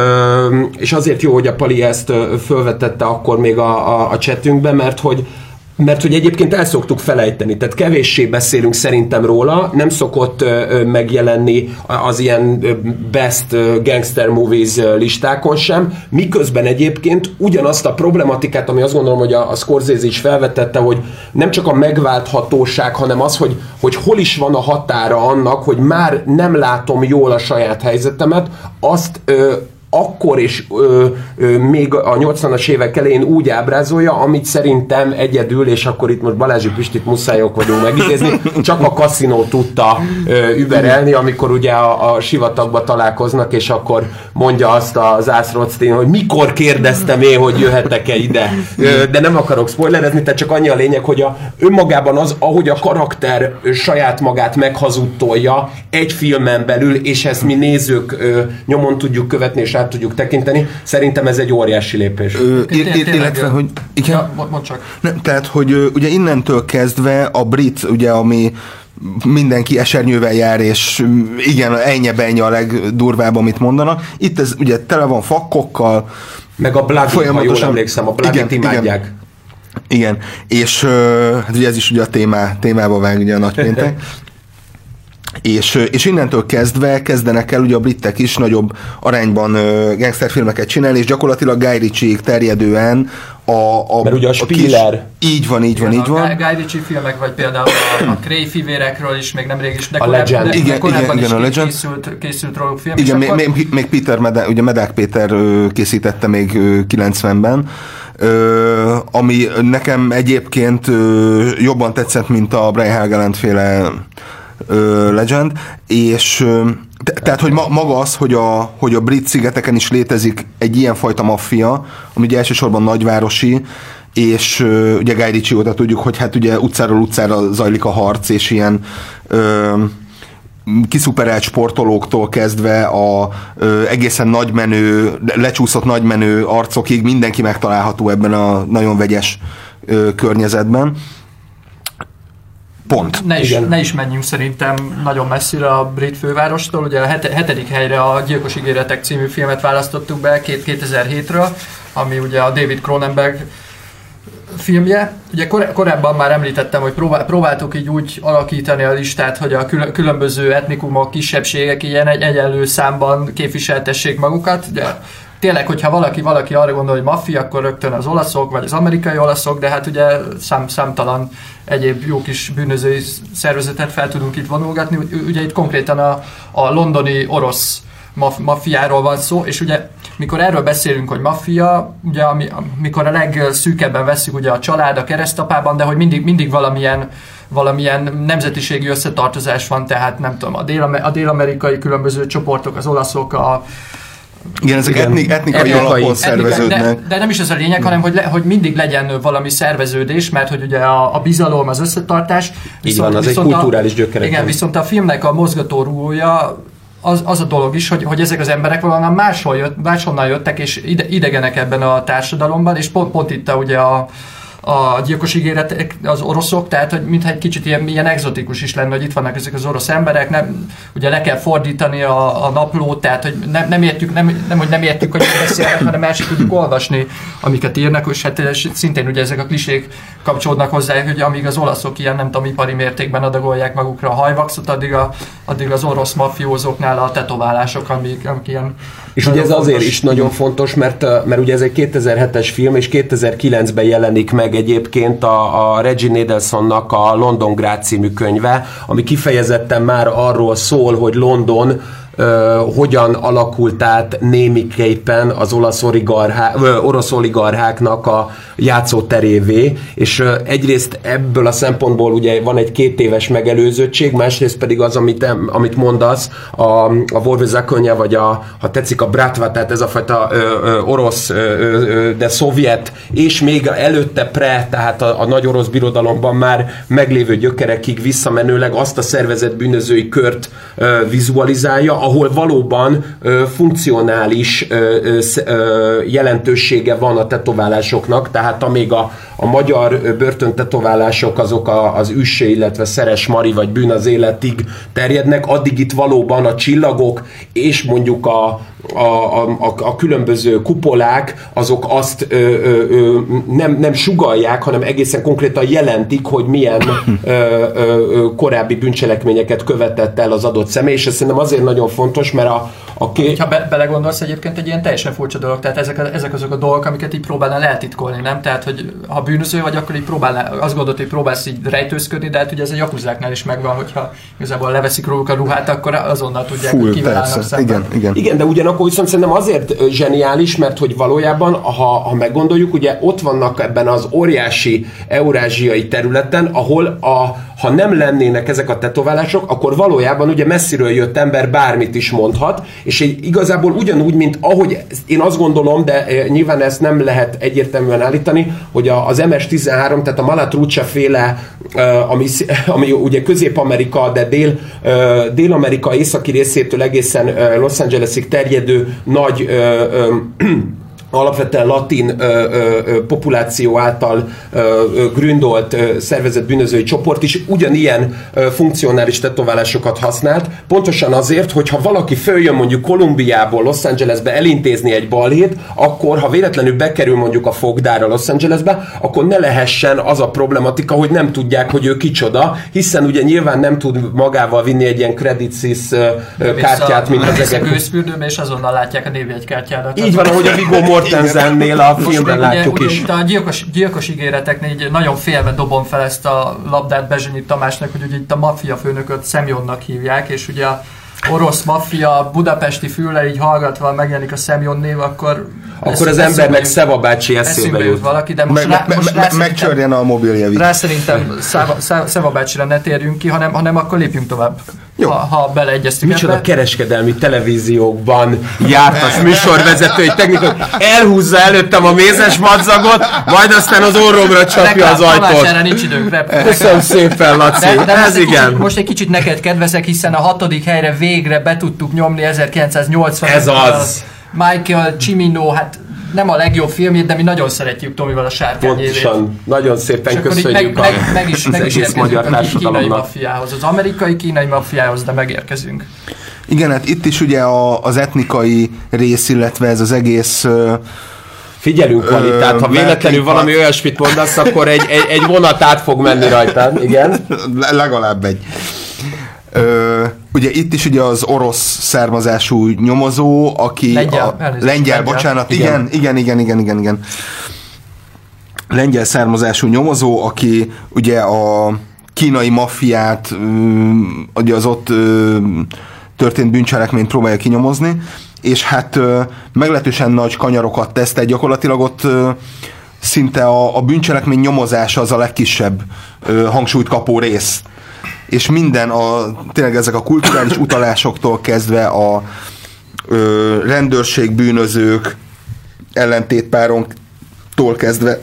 és azért jó, hogy a Pali ezt fölvetette akkor még a, a, a chatünkbe, mert hogy mert hogy egyébként el szoktuk felejteni, tehát kevéssé beszélünk szerintem róla, nem szokott megjelenni az ilyen best gangster movies listákon sem, miközben egyébként ugyanazt a problematikát, ami azt gondolom, hogy a, a Scorsese is felvetette, hogy nem csak a megválthatóság, hanem az, hogy, hogy hol is van a határa annak, hogy már nem látom jól a saját helyzetemet, azt akkor is ö, ö, még a 80-as évek elején úgy ábrázolja, amit szerintem egyedül, és akkor itt most Balázsi Pistit muszájok vagyunk megidézni, csak a kaszinó tudta ö, überelni, amikor ugye a, a sivatagba találkoznak, és akkor mondja azt az Ászroctin, hogy mikor kérdeztem én, hogy jöhetek-e ide. Ö, de nem akarok spoilerezni, tehát csak annyi a lényeg, hogy a, önmagában az, ahogy a karakter saját magát meghazudtolja egy filmen belül, és ezt mi nézők ö, nyomon tudjuk követni, és át tudjuk tekinteni. Szerintem ez egy óriási lépés. Ö, illetve, hogy igen, ja, mondd csak. Nem, tehát, hogy ugye innentől kezdve a brit, ugye, ami mindenki esernyővel jár, és igen, ennyi benye a legdurvább, amit mondanak. Itt ez ugye tele van fakkokkal, meg a blood folyamatosan, ha jól emlékszem, a igen, imádják. Igen, igen, és hát ugye ez is ugye a témá, témába vág ugye a nagypéntek. és, és innentől kezdve kezdenek el ugye a britek is nagyobb arányban uh, gangsterfilmeket csinálni, és gyakorlatilag Guy ritchie terjedően a, a, Mert ugye a Spiller. Kis, így van, így van, így van. A Guy Ritchie filmek, vagy például a, a Cray fivérekről is még nemrég is, de a korábban, Legend. De, igen, igen, igen, a Legend. Készült, készült róluk film. Igen, még, akkor... még, még Peter, Mede, ugye Medák Péter készítette még 90-ben, ami nekem egyébként jobban tetszett, mint a Brian Helgeland féle Legend, és tehát, hogy ma, maga az, hogy a, hogy a brit szigeteken is létezik egy ilyen fajta maffia, ami ugye elsősorban nagyvárosi, és uh, ugye Guy Ritchie óta tudjuk, hogy hát ugye utcáról utcára zajlik a harc, és ilyen uh, kiszuperelt sportolóktól kezdve a ö, egészen nagymenő, lecsúszott nagymenő arcokig mindenki megtalálható ebben a nagyon vegyes ö, környezetben. Pont. Ne is, ne is menjünk szerintem nagyon messzire a brit fővárostól. Ugye a hetedik helyre a Gyilkos ígéretek című filmet választottuk be 2007-ről, ami ugye a David Cronenberg filmje. Ugye kor- korábban már említettem, hogy próbál, próbáltuk így úgy alakítani a listát, hogy a kül- különböző etnikumok, kisebbségek ilyen egy egyenlő számban képviseltessék magukat. Ugye tényleg, hogyha valaki, valaki arra gondol, hogy maffia, akkor rögtön az olaszok, vagy az amerikai olaszok, de hát ugye szám, számtalan egyéb jó kis bűnözői szervezetet fel tudunk itt vonulgatni. Ugye itt konkrétan a, a londoni orosz maffiáról van szó, és ugye mikor erről beszélünk, hogy maffia, ugye ami, amikor a legszűkebben veszik ugye a család a keresztapában, de hogy mindig, mindig valamilyen valamilyen nemzetiségi összetartozás van, tehát nem tudom, a, dél- a dél-amerikai különböző csoportok, az olaszok, a, igen, ezek Igen. Etnik, etnikai, etnikai alapon szerveződnek. De, de nem is ez a lényeg, hanem hogy, le, hogy mindig legyen valami szerveződés, mert hogy ugye a, a bizalom, az összetartás. Viszont, Így van, az viszont egy kulturális gyökerek. Igen, viszont a filmnek a mozgatórugója az, az a dolog is, hogy, hogy ezek az emberek valahonnan máshol jött, máshonnan jöttek, és ide, idegenek ebben a társadalomban, és pont, pont itt a, ugye a, a gyilkos ígéretek az oroszok, tehát hogy mintha egy kicsit ilyen, ilyen exotikus is lenne, hogy itt vannak ezek az orosz emberek, nem, ugye le kell fordítani a, a naplót, tehát hogy nem, nem értjük, nem, nem, hogy nem értjük, hogy beszélnek, hanem el sem tudjuk olvasni, amiket írnak, és hát szintén ugye ezek a klisék kapcsolódnak hozzá, hogy amíg az olaszok ilyen, nem tudom, ipari mértékben adagolják magukra a hajvaxot, addig, a, addig az orosz mafiózóknál a tetoválások, amik, amik ilyen és ugye ez azért is nagyon fontos, mert, mert ugye ez egy 2007-es film, és 2009-ben jelenik meg egyébként a, a Reggie Nadelsonnak a London Grád című könyve, ami kifejezetten már arról szól, hogy London hogyan alakult át némiképpen az olasz, oligarchá, orosz oligarcháknak a játszóterévé, és egyrészt ebből a szempontból ugye van egy két éves megelőzöttség, másrészt pedig az, amit, amit mondasz, a, a Vorvezakonya, vagy a, ha tetszik a Bratva, tehát ez a fajta ö, ö, orosz, ö, ö, de szovjet, és még előtte pre, tehát a, a nagy orosz birodalomban már meglévő gyökerekig visszamenőleg azt a szervezet bűnözői kört ö, vizualizálja, ahol valóban ö, funkcionális ö, ö, jelentősége van a tetoválásoknak, tehát amíg a, a magyar börtöntetoválások azok a, az üssé, illetve Szeres Mari vagy Bűn az életig terjednek, addig itt valóban a csillagok és mondjuk a, a, a, a különböző kupolák, azok azt ö, ö, ö, nem, nem sugalják, hanem egészen konkrétan jelentik, hogy milyen ö, ö, korábbi bűncselekményeket követett el az adott személy, és ez szerintem azért nagyon fontos, mert a, a ké... Ha be, belegondolsz egyébként egy ilyen teljesen furcsa dolog, tehát ezek, ezek azok a dolgok, amiket így próbálna eltitkolni, nem? Tehát, hogy ha bűnöző vagy, akkor így próbálná, azt gondolod, hogy próbálsz így rejtőzködni, de hát ugye ez a jakuzáknál is megvan, hogyha igazából leveszik róluk a ruhát, akkor azonnal tudják, Full, hogy kivel állnak Igen, igen. igen, de ugyanakkor viszont szerintem azért zseniális, mert hogy valójában, ha, ha meggondoljuk, ugye ott vannak ebben az óriási eurázsiai területen, ahol a, ha nem lennének ezek a tetoválások, akkor valójában ugye messziről jött ember bármit is mondhat, és egy, igazából ugyanúgy, mint ahogy én azt gondolom, de nyilván ezt nem lehet egyértelműen állítani, hogy az MS-13, tehát a Malatruccia féle, ami, ami ugye Közép-Amerika, de Dél, Dél-Amerika északi részétől egészen Los Angelesig terjedő nagy alapvetően latin ö, ö, populáció által ö, ö, gründolt ö, szervezett bűnözői csoport is ugyanilyen ö, funkcionális tetoválásokat használt, pontosan azért, hogy ha valaki följön mondjuk Kolumbiából Los Angelesbe elintézni egy balhét, akkor ha véletlenül bekerül mondjuk a fogdára Los Angelesbe, akkor ne lehessen az a problematika, hogy nem tudják, hogy ő kicsoda, hiszen ugye nyilván nem tud magával vinni egy ilyen Credit Suisse kártyát, mint az egek. És azonnal látják a névjegykártyádat. Így van, ahogy a Viggo Mortensennél a filmben ugye, látjuk ugye is. itt a gyilkos, gyilkos ígéreteknél így nagyon félve dobom fel ezt a labdát Bezsonyi Tamásnak, hogy ugye itt a maffia főnököt Szemjonnak hívják, és ugye a orosz maffia budapesti füllel így hallgatva megjelenik a Szemjon név, akkor Akkor az embernek Szeva bácsi eszébe jut. valaki, de most, Me, rá, me, most me, rá megcsörjen a mobilja rá szerintem Szeva bácsira ne térjünk ki, hanem, hanem akkor lépjünk tovább. Jó. Ha, ha beleegyeztünk Micsoda ebbe. kereskedelmi televíziókban jártas műsorvezetői technikai, elhúzza előttem a mézes madzagot, majd aztán az orromra csapja az ajtót. erre nincs időnk, rep- Köszönöm szépen, Laci. De, de Ez most, egy igen. kicsit, most egy kicsit neked kedvezek, hiszen a hatodik helyre végre be tudtuk nyomni 1980 Ez az. Michael Cimino, hát nem a legjobb filmjét, de mi nagyon szeretjük Tomival a sárkányévét. Pontosan. Nagyon szépen És meg, köszönjük a, meg, meg, is, az meg is egész magyar a kínai maffiához, az amerikai kínai maffiához, de megérkezünk. Igen, hát itt is ugye a, az etnikai rész, illetve ez az egész ö, Figyelünk, Vali, tehát ha véletlenül valami olyasmit mondasz, akkor egy, egy, egy vonat át fog menni rajtad. Igen? Le- legalább egy. Ö, ugye itt is ugye az orosz származású nyomozó, aki Lengyel, a, elnézést, lengyel, lengyel. bocsánat, Igen. igen, igen, igen, igen, igen. Lengyel származású nyomozó, aki ugye a kínai maffiát, ö, ugye az ott történt bűncselekményt próbálja kinyomozni, és hát meglehetősen nagy kanyarokat tesz, tehát gyakorlatilag ott szinte a, a bűncselekmény nyomozása az a legkisebb ö, hangsúlyt kapó rész. És minden, a, tényleg ezek a kulturális utalásoktól kezdve a ö, rendőrség, bűnözők, ellentétpáronktól kezdve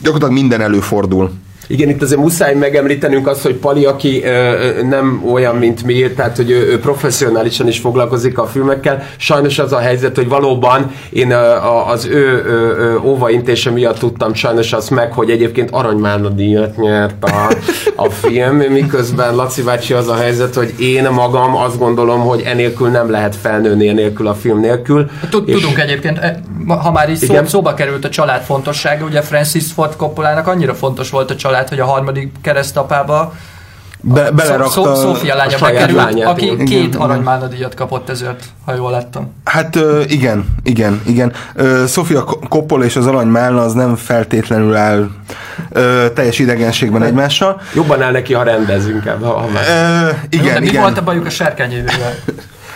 gyakorlatilag minden előfordul. Igen, itt azért muszáj megemlítenünk azt, hogy Pali, aki ö, nem olyan, mint mi, tehát hogy ő, ő professzionálisan is foglalkozik a filmekkel, sajnos az a helyzet, hogy valóban én ö, a, az ő ö, óvaintése miatt tudtam sajnos azt meg, hogy egyébként Aranymálna díjat nyert a, a film, miközben Laci bácsi az a helyzet, hogy én magam azt gondolom, hogy enélkül nem lehet felnőni enélkül a film nélkül. Tudunk egyébként, ma- ha már így szó, Igen. szóba került a család fontossága, ugye Francis Ford Coppolának annyira fontos volt a család, hogy a harmadik keresztapába Be, Szó- belerakta... Szófia lánya bekerült, lányát, aki igen. két Igen. aranymálna díjat kapott ezért, ha jól láttam. Hát igen, igen, igen. Sofia Coppola és az Arany Málna az nem feltétlenül áll ö, teljes idegenségben egymással. Jobban áll neki, ha rendezünk ebbe. Ha már. Ö, Jó, de igen, mi igen. volt a bajuk a sárkányévével?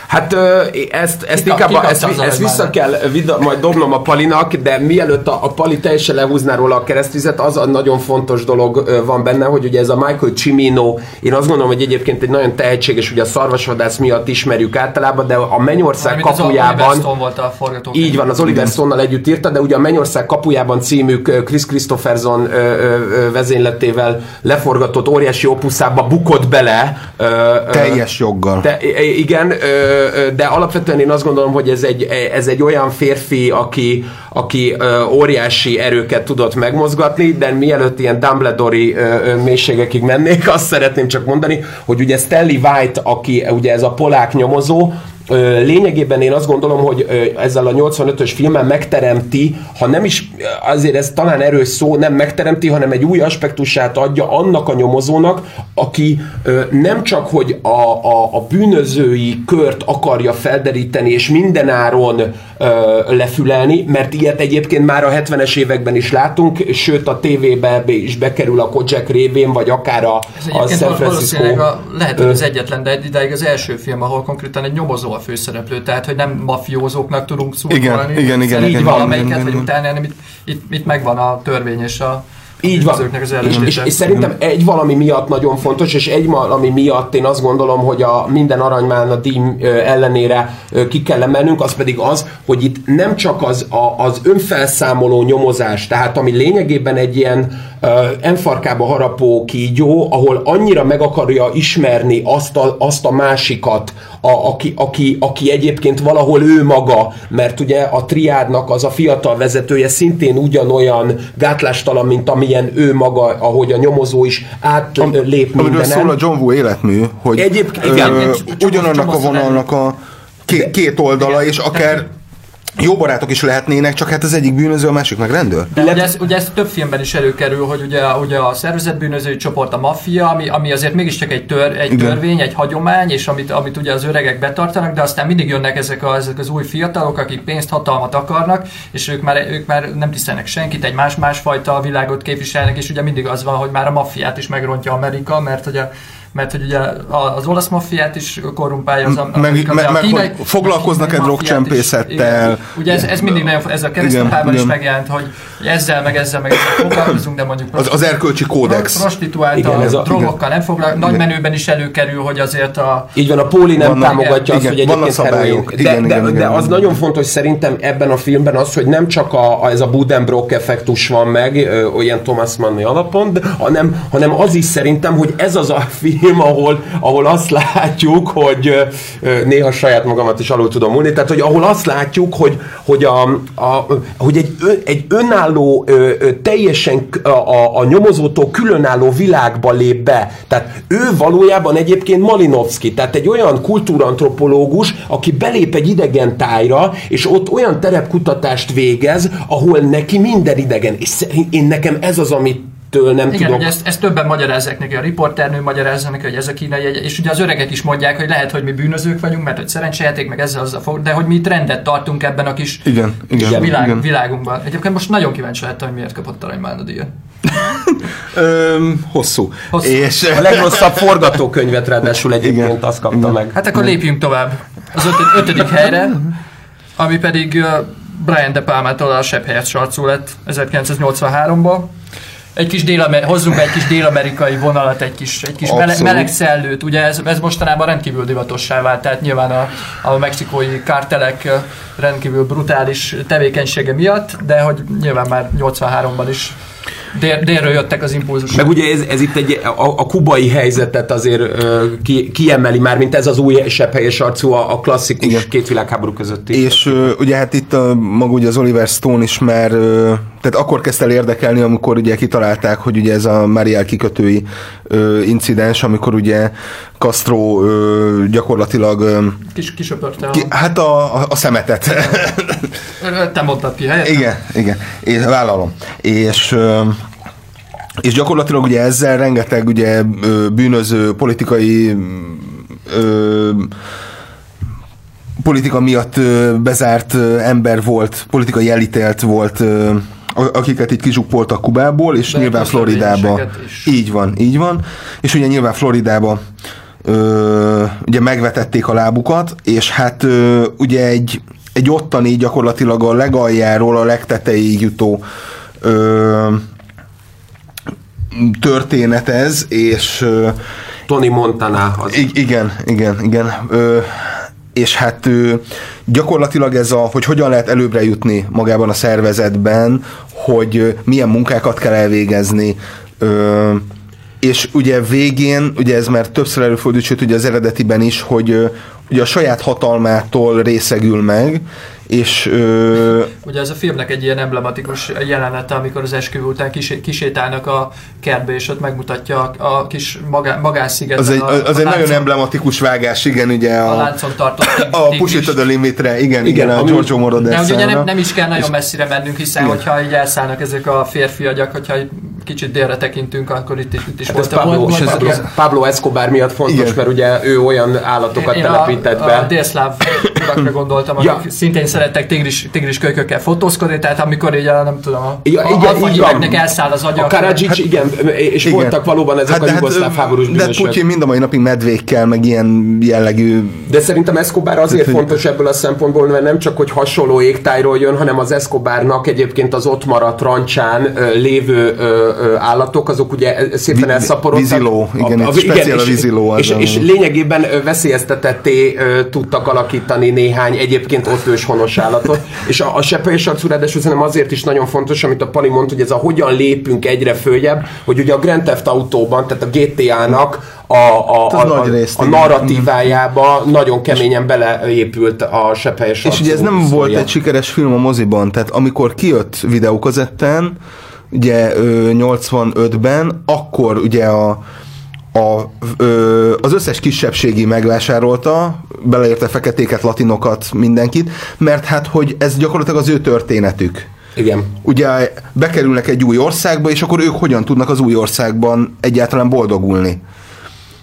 Hát ö, ezt, ezt Kika- inkább a, ezt, az ezt vissza kell vida, majd dobnom a Palinak, de mielőtt a, a Pali teljesen lehúzná róla a keresztvizet, az a nagyon fontos dolog ö, van benne, hogy ugye ez a Michael Cimino, én azt gondolom, hogy egyébként egy nagyon tehetséges, ugye a szarvasvadász miatt ismerjük általában, de a Mennyország az kapujában... Stone volt a forgatókönyv. Így van, az Oliver Stone-nal együtt írta, de ugye a Mennyország kapujában című Chris Christopherson ö, ö, ö, vezényletével leforgatott óriási opuszába bukott bele. ö, ö, Teljes joggal. i- igen, ö, de alapvetően én azt gondolom, hogy ez egy, ez egy olyan férfi, aki, aki óriási erőket tudott megmozgatni, de mielőtt ilyen Dumbledore-i mélységekig mennék, azt szeretném csak mondani, hogy ugye Stanley White, aki ugye ez a polák nyomozó, Lényegében én azt gondolom, hogy ezzel a 85-ös filmmel megteremti, ha nem is, azért ez talán erős szó, nem megteremti, hanem egy új aspektusát adja annak a nyomozónak, aki nem csak, hogy a, a, a bűnözői kört akarja felderíteni, és mindenáron lefülelni, mert ilyet egyébként már a 70-es években is látunk, sőt a tévébe be is bekerül a Kojak révén, vagy akár a, Ez a San Francisco. valószínűleg a, lehet, hogy az egyetlen, de idáig az első film, ahol konkrétan egy nyomozó a főszereplő, tehát hogy nem mafiózóknak tudunk szurkolni. Igen, igen, igen, Így igen, valamelyiket igen, vagy igen. utáni, hanem itt, itt, itt megvan a törvény és a Így van. az És, és, és szerintem egy valami miatt nagyon fontos, és egy valami miatt én azt gondolom, hogy a minden aranymálna díj ö, ellenére ki kell emelnünk, az pedig az, hogy itt nem csak az, a, az önfelszámoló nyomozás, tehát ami lényegében egy ilyen enfarkába harapó kígyó, ahol annyira meg akarja ismerni azt a, azt a másikat, a, aki, aki, aki egyébként valahol ő maga, mert ugye a triádnak az a fiatal vezetője szintén ugyanolyan gátlástalan, mint amilyen ő maga, ahogy a nyomozó is átlép Amiről mindenen. szól a John Woo életmű, hogy Egyébként- ö, igen, csomó- ugyanannak a vonalnak a két, két oldala, és akár jó barátok is lehetnének, csak hát az egyik bűnöző, a másik meg rendőr. De Illetve- ugye ez, ugye ez több filmben is előkerül, hogy ugye, ugye a szervezetbűnözői csoport, a maffia, ami, ami azért mégiscsak egy, tör, egy Igen. törvény, egy hagyomány, és amit, amit ugye az öregek betartanak, de aztán mindig jönnek ezek, a, ezek az új fiatalok, akik pénzt, hatalmat akarnak, és ők már, ők már nem tisztelnek senkit, egy más-másfajta világot képviselnek, és ugye mindig az van, hogy már a maffiát is megrontja Amerika, mert ugye mert hogy ugye az olasz maffiát is korrumpálja az Meg- meg- de meg hogy maffiát is- drogcsempészettel. igen. Ugye ez, ez mindig nagyon, ez a keresztapában is igen. megjelent, hogy ezzel, meg ezzel, meg ezzel foglalkozunk, de mondjuk Az, az erkölcsi kódex. prostituáltal, Igen, ez a- drogokkal nem foglalkozunk. Nagy menőben is előkerül, hogy azért a Így van, a Póli nem Vannak- támogatja azt, igen, hogy vannak egyébként szabályok. De, Igen, de, igen, de igen. az nagyon fontos szerintem ebben a filmben az, hogy nem csak a, a, ez a Budenbrock effektus van meg, olyan Thomas Manni alapon, de, hanem, hanem az is szerintem, hogy ez az a film, ahol, ahol azt látjuk, hogy néha saját magamat is alul tudom múlni, tehát hogy ahol azt látjuk, hogy, hogy, a, a, hogy egy, egy önálló, teljesen a, a, nyomozótól különálló világba lép be. Tehát ő valójában egyébként Malinowski, tehát egy olyan kultúrantropológus, aki belép egy idegen tájra, és ott olyan terepkutatást végez, ahol neki minden idegen. És én nekem ez az, amit től nem igen, tudok. ugye ezt, ezt többen magyarázzák neki, a riporternő magyarázza neki, hogy ez a kínai egy, és ugye az öregek is mondják, hogy lehet, hogy mi bűnözők vagyunk, mert hogy szerencsejáték, meg ezzel azzal fog, de hogy mi itt rendet tartunk ebben a kis Igen, igen, világ, igen. világunkban. Egyébként most nagyon kíváncsi lettem, hogy miért kapott Arany díjat. Öm, hosszú. Hosszú. És, A legrosszabb forgatókönyvet ráadásul egyébként Igen. azt kapta Igen. meg. Hát akkor lépjünk tovább az ötöd, ötödik helyre, ami pedig Brian De Palmától a Sebb helyet sarcú lett 1983-ban. Egy kis dél hozzunk be egy kis dél-amerikai vonalat, egy kis, egy kis mele, meleg szellőt. Ugye ez, ez mostanában rendkívül divatossá vált, tehát nyilván a, a mexikói kártelek rendkívül brutális tevékenysége miatt, de hogy nyilván már 83-ban is dél, délről jöttek az impulzusok. Meg ugye ez, ez itt egy, a, a kubai helyzetet azért ö, ki, kiemeli már, mint ez az új sepphelyes arcú, a, a klasszikus Igen. két világháború közötti. és ö, ugye hát itt a, maga ugye az Oliver Stone is már, ö, tehát akkor kezdte el érdekelni, amikor ugye kitalálták, hogy ugye ez a Mariel kikötői ö, incidens, amikor ugye Castro ö, gyakorlatilag ö, Kis, kisöpörte a... ki, hát a, a, a szemetet. Te mondtad ki helyet? Igen, igen, én vállalom. És ö, és gyakorlatilag ugye ezzel rengeteg ugye bűnöző politikai ö, politika miatt bezárt ember volt, politikai elítélt volt, a- akiket itt kizsukkoltak Kubából, és De nyilván Floridába. Így van, így van. És ugye nyilván Floridába ö, ugye megvetették a lábukat, és hát ö, ugye egy, egy ottani gyakorlatilag a legaljáról a legtetejéig jutó ö, történet ez, és ö, Tony Montana az. Igen, igen, igen. Ö, és hát ö, gyakorlatilag ez a, hogy hogyan lehet előbbre jutni magában a szervezetben, hogy milyen munkákat kell elvégezni, ö, és ugye végén, ugye ez már többször előfordult, sőt ugye az eredetiben is, hogy ugye a saját hatalmától részegül meg, és ö, Ugye ez a filmnek egy ilyen emblematikus jelenete, amikor az esküvő után kisé, kisétálnak a kertbe, és ott megmutatja a, a kis magá, magásszigeten. az egy, a, az a egy nagyon láncon- emblematikus vágás, igen, ugye A a, láncon tartott a. Push It to the Limitre, igen, igen, igen a Giorgio De ugye ugye nem, Moroder nem is kell nagyon messzire mennünk, hiszen Igen. hogyha így elszállnak ezek a férfiagyak, hogyha kicsit délre tekintünk, akkor itt is, itt is Hát ez volt. Pablo, volt- volt- Pablo, Pablo Escobar miatt fontos, Igen. mert ugye ő olyan állatokat Én telepített a, be. a délszláv urakra gondoltam, Ja. akik szintén szerettek tigris, tigris kölykökkel fotózkodni, tehát amikor így a, nem tudom, a, Ja, igen, van. elszáll az agya. A Karadzsics, hát, igen, és igen. voltak valóban ezek a jugoszláv háborús De bűnösök. Putyin mind a mai napig medvékkel, meg ilyen jellegű De szerintem Escobar azért fontos ebből a szempontból, mert nem csak, hogy hasonló égtájról jön, hanem az Escobarnak egyébként az ott maradt rancsán lévő állatok, azok ugye szépen elszaporodtak. víziló, igen, itt vi- speciál a víziló és, és, és lényegében veszélyeztetetté tudtak alakítani néhány egyébként ott ős honos állatot. És a, a seppelyes arcú ráadásul szerintem azért is nagyon fontos, amit a Pali mondta, hogy ez a hogyan lépünk egyre följebb, hogy ugye a Grand Theft Autóban, tehát a GTA-nak a, a, Az a, nagy a, részt, a igen. narratívájába nagyon keményen beleépült a seppelyes És ugye ez nem volt egy sikeres film a moziban, tehát amikor kijött videókazettán, ugye ö, 85-ben, akkor ugye a, a, ö, az összes kisebbségi megvásárolta, beleérte feketéket, latinokat, mindenkit, mert hát, hogy ez gyakorlatilag az ő történetük. Igen. Ugye bekerülnek egy új országba, és akkor ők hogyan tudnak az új országban egyáltalán boldogulni?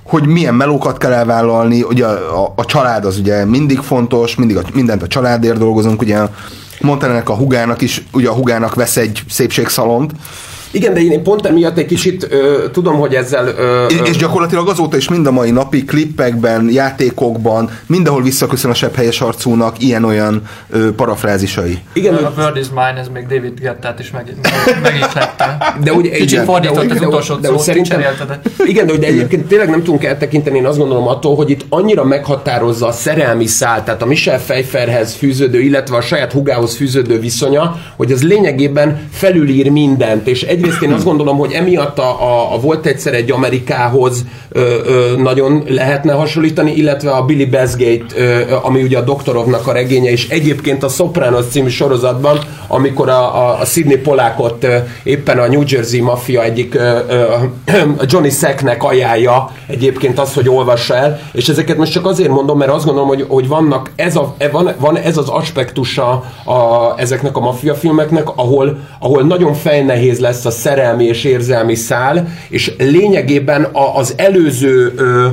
hogy milyen melókat kell elvállalni, ugye a, a, a család az ugye mindig fontos, mindig a, mindent a családért dolgozunk, ugye mondta ennek a hugának is, ugye a hugának vesz egy szépségszalont, Igen, de én pont emiatt egy kicsit ö, tudom, hogy ezzel... Ö, és, és gyakorlatilag azóta is mind a mai napi klippekben, játékokban, mindenhol visszaköszön a sebb helyes arcúnak ilyen-olyan ö, parafrázisai. igen, A Bird is Mine, ez még David Gettát is meg, megihlette. de ugye Kicsit Igen. fordított de, az de, utolsó de, de, szót, szerintem, kicserélted. igen, de, hogy egyébként tényleg nem tudunk eltekinteni, én azt gondolom attól, hogy itt annyira meghatározza a szerelmi szál, tehát a Michel Pfeifferhez fűződő, illetve a saját hugához fűződő viszonya, hogy az lényegében felülír mindent, és egyrészt én azt gondolom, hogy emiatt a, a, a volt egyszer egy Amerikához ö, ö, nagyon lehetne hasonlítani, illetve a Billy ö, ami ugye a Doktorovnak a regénye, és egyébként a Sopranos című sorozatban, amikor a, a, a Sidney Polákot éppen a New Jersey maffia egyik ö, ö, Johnny Sacknek ajánlja egyébként az, hogy olvassa el, és ezeket most csak azért mondom, mert azt gondolom, hogy, hogy vannak ez a, e- van, van ez az aspektusa a, ezeknek a maffia filmeknek, ahol, ahol nagyon fejnehéz lesz a szerelmi és érzelmi szál, és lényegében a, az előző ö,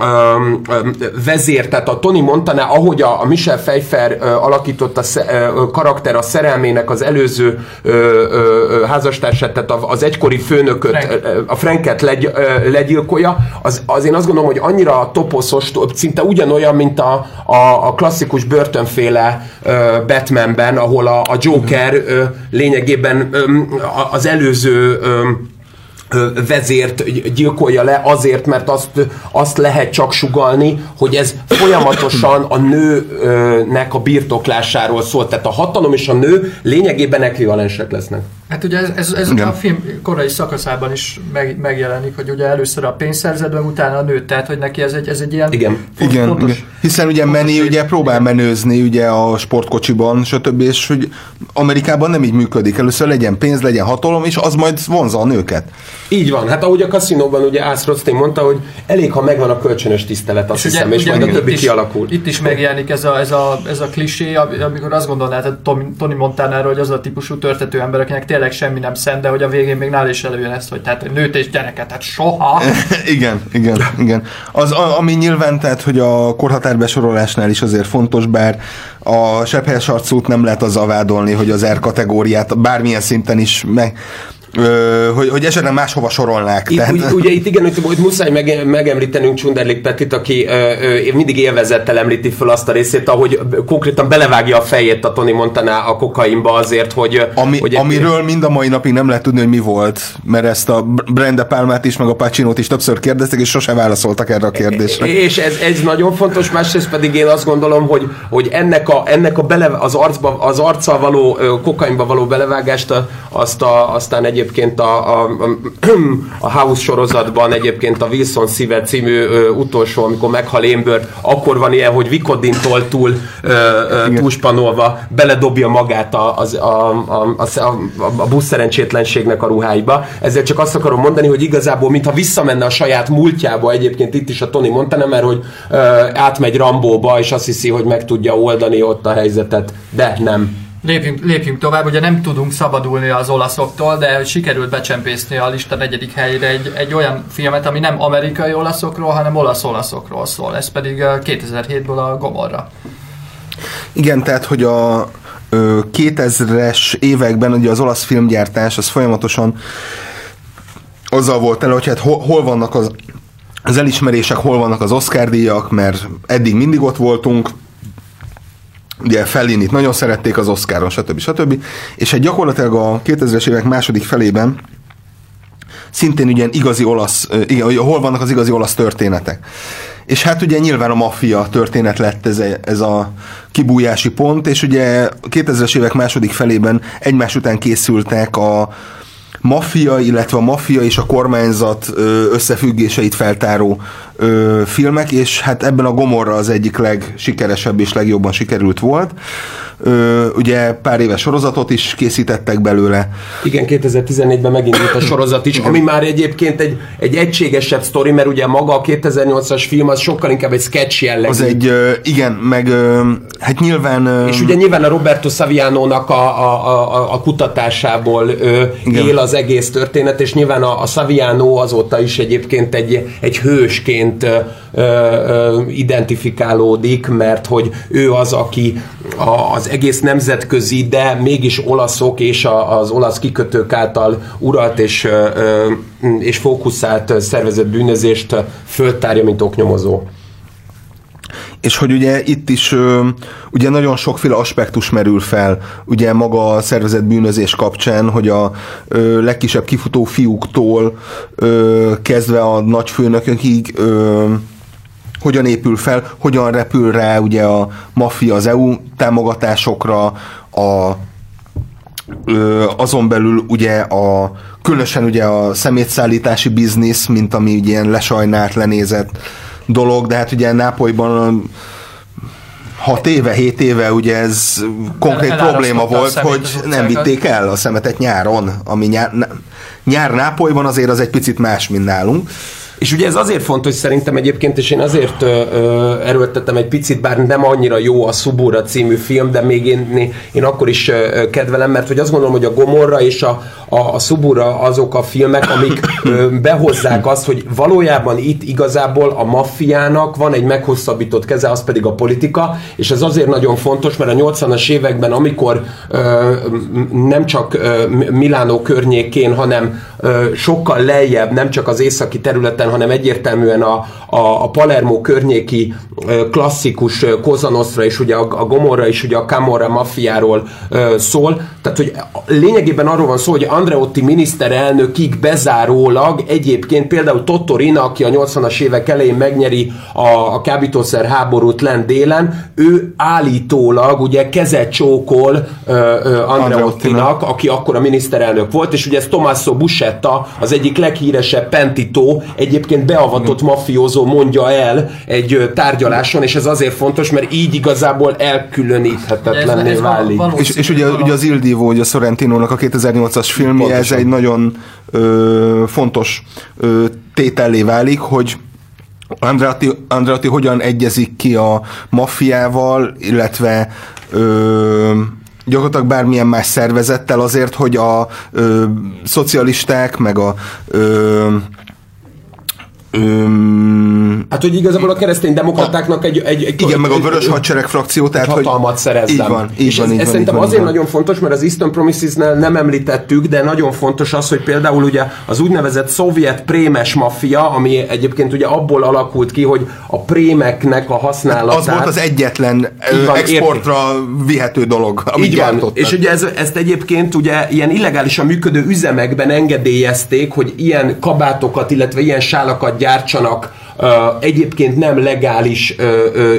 öm, öm, vezér, tehát a Tony Montana, ahogy a, a Michel Pfeiffer ö, alakított a sze, ö, karakter a szerelmének az előző ö, ö, házastársát, tehát az egykori főnököt, Frank. a Franket legy, ö, legyilkolja, az, az én azt gondolom, hogy annyira toposzos, to- szinte ugyanolyan, mint a, a, a klasszikus börtönféle ö, Batmanben, ahol a, a Joker ö, lényegében ö, az előző ö, vezért gyilkolja le azért, mert azt, azt lehet csak sugalni, hogy ez folyamatosan a nőnek a birtoklásáról szól. Tehát a hatalom és a nő lényegében ekvivalensek lesznek. Hát ugye ez, ez, ez Igen. a film korai szakaszában is meg, megjelenik, hogy ugye először a pénzszerzett, meg utána a nőt, tehát hogy neki ez egy, ez egy ilyen Igen. font- Igen, fontos, igen. Hiszen ugye fontos lép- ugye próbál menőzni ugye a sportkocsiban, stb. és hogy Amerikában nem így működik. Először legyen pénz, legyen hatalom, és az majd vonza a nőket. Így van. Hát ahogy a kaszinóban ugye Ász Rothstein mondta, hogy elég, ha megvan a kölcsönös tisztelet, azt És hiszem, és majd a itt többi is, kialakul. Itt is megjelenik ez a, ez a, ez a klisé, ami- amikor azt gondolnád hogy Tom- Tony Montanáról, hogy az a típusú törtető ember, akinek tényleg semmi nem szent, de hogy a végén még nála is előjön ezt, hogy tehát nőt és gyereket, tehát soha. igen, igen, igen. Az, ami nyilván, tehát, hogy a korhatárbesorolásnál is azért fontos, bár a sebhelyes arcút nem lehet azzal vádolni, hogy az R kategóriát bármilyen szinten is meg, ö, hogy, hogy esetleg máshova sorolnák. Itt, tehát, ugye, ugye itt igen, hogy, hogy muszáj mege, megemlítenünk Csunderlik Petit, aki ö, ö, mindig élvezettel említi föl azt a részét, ahogy konkrétan belevágja a fejét a Tony Montana a kokainba azért, hogy... Ami, hogy amiről mind a mai napig nem lehet tudni, hogy mi volt, mert ezt a Brenda Palmát is, meg a Pacinót is többször kérdeztek, és sose válaszoltak erre a kérdésre. És ez, ez nagyon fontos, másrészt pedig én azt gondolom, hogy, hogy ennek, a, ennek a bele, az, arcba, az arccal való, kokainba való belevágást, azt a, aztán egyébként a, a, a, House sorozatban egyébként a Wilson szíve című ö, utolsó, amikor meghal Amber, akkor van ilyen, hogy Vikodintól túl, ö, ö, túlspanolva beledobja magát a, az, a, a, a, a, a busz szerencsétlenségnek a ruháiba. Ezzel csak azt akarom mondani, hogy igazából mintha visszamenne a saját múltjába egyébként itt is a Tony Montana, mert hogy ö, átmegy Rambóba, és azt hiszi, hogy meg tudja oldani ott a helyzetet, de nem. Lépjünk, lépjünk tovább, ugye nem tudunk szabadulni az olaszoktól, de sikerült becsempészni a lista negyedik helyére egy, egy olyan filmet, ami nem amerikai olaszokról, hanem olasz-olaszokról szól. Ez pedig ö, 2007-ből a Gomorra. Igen, tehát, hogy a ö, 2000-es években ugye az olasz filmgyártás az folyamatosan azzal volt el, hogy hát hol, hol vannak az, az elismerések, hol vannak az Oscar díjak, mert eddig mindig ott voltunk, ugye Fellinit nagyon szerették az Oscaron, stb. stb. És hát gyakorlatilag a 2000-es évek második felében szintén ugye igazi olasz, igen, hol vannak az igazi olasz történetek. És hát ugye nyilván a maffia történet lett ez, ez a kibújási pont, és ugye 2000-es évek második felében egymás után készültek a maffia, illetve a maffia és a kormányzat összefüggéseit feltáró filmek, és hát ebben a Gomorra az egyik legsikeresebb és legjobban sikerült volt. Ö, ugye pár éves sorozatot is készítettek belőle. Igen, 2014-ben megindult a sorozat is, ami már egyébként egy, egy egységesebb sztori, mert ugye maga a 2008-as film az sokkal inkább egy sketch jellegű. Az egy, ö, igen, meg ö, hát nyilván... Ö, és ugye nyilván a Roberto Saviano-nak a, a, a, a kutatásából ö, él az egész történet, és nyilván a, a Saviano azóta is egyébként egy, egy hősként ö, ö, identifikálódik, mert hogy ő az, aki a, az egész nemzetközi, de mégis olaszok és a, az olasz kikötők által uralt és, és fókuszált szervezett bűnözést föltárja, mint oknyomozó. És hogy ugye itt is ugye nagyon sokféle aspektus merül fel, ugye maga a szervezett bűnözés kapcsán, hogy a legkisebb kifutó fiúktól kezdve a nagyfőnökökig hogyan épül fel, hogyan repül rá ugye a maffia az EU támogatásokra, a, azon belül ugye a különösen ugye a szemétszállítási biznisz, mint ami ugye ilyen lesajnált, lenézett dolog, de hát ugye Nápolyban 6 éve, 7 éve ugye ez konkrét probléma volt, hogy nem vitték el a szemetet nyáron, ami nyár, nyár Nápolyban azért az egy picit más, mint nálunk. És ugye ez azért fontos szerintem egyébként, és én azért ö, ö, erőltettem egy picit, bár nem annyira jó a Subura című film, de még én, én akkor is ö, kedvelem, mert hogy azt gondolom, hogy a Gomorra és a, a, a Subura azok a filmek, amik ö, behozzák azt, hogy valójában itt igazából a maffiának van egy meghosszabbított keze, az pedig a politika, és ez azért nagyon fontos, mert a 80-as években, amikor ö, nem csak ö, Milánó környékén, hanem ö, sokkal lejjebb, nem csak az északi területen, hanem egyértelműen a, a, a Palermo környéki klasszikus Kozanostra és ugye a, a Gomorra és ugye a Camorra maffiáról szól. Tehát, hogy lényegében arról van szó, hogy Andreotti miniszterelnökig bezárólag egyébként például Tottorina, aki a 80-as évek elején megnyeri a, a kábítószer háborút lent délen, ő állítólag ugye kezet csókol Andreottinak, aki akkor a miniszterelnök volt, és ugye ez Tommaso Buscetta, az egyik leghíresebb pentitó, egyébként egyébként beavatott mafiózó mondja el egy tárgyaláson, és ez azért fontos, mert így igazából elkülöníthetetlenné válik. És, és ugye, ugye az Il Divo, ugye Sorrentinónak a 2008-as filmje, ez egy nagyon ö, fontos ö, tétellé válik, hogy Andreatti, Andreatti hogyan egyezik ki a maffiával, illetve ö, gyakorlatilag bármilyen más szervezettel azért, hogy a ö, szocialisták, meg a ö, Öm... Hát, hogy igazából a keresztény demokratáknak egy, egy, egy Igen, meg a vörös hadsereg frakció, tehát egy hatalmat szerezzen. Így van, így és van, ez, így ez van, szerintem van, azért van. nagyon fontos, mert az Eastern Promises-nál nem említettük, de nagyon fontos az, hogy például ugye az úgynevezett szovjet prémes maffia, ami egyébként ugye abból alakult ki, hogy a prémeknek a használatát... Az volt az egyetlen van, exportra érti. vihető dolog, amit Így van. És ugye ez, ezt egyébként ugye ilyen illegálisan működő üzemekben engedélyezték, hogy ilyen kabátokat, illetve ilyen sálakat gyártsanak egyébként nem legális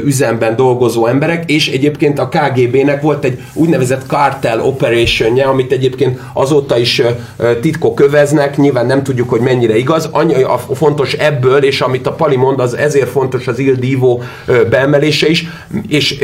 üzemben dolgozó emberek, és egyébként a KGB-nek volt egy úgynevezett cartel operation amit egyébként azóta is titkok öveznek, nyilván nem tudjuk, hogy mennyire igaz. Annyi a fontos ebből, és amit a Pali mond, az ezért fontos az Il Divo beemelése is, és,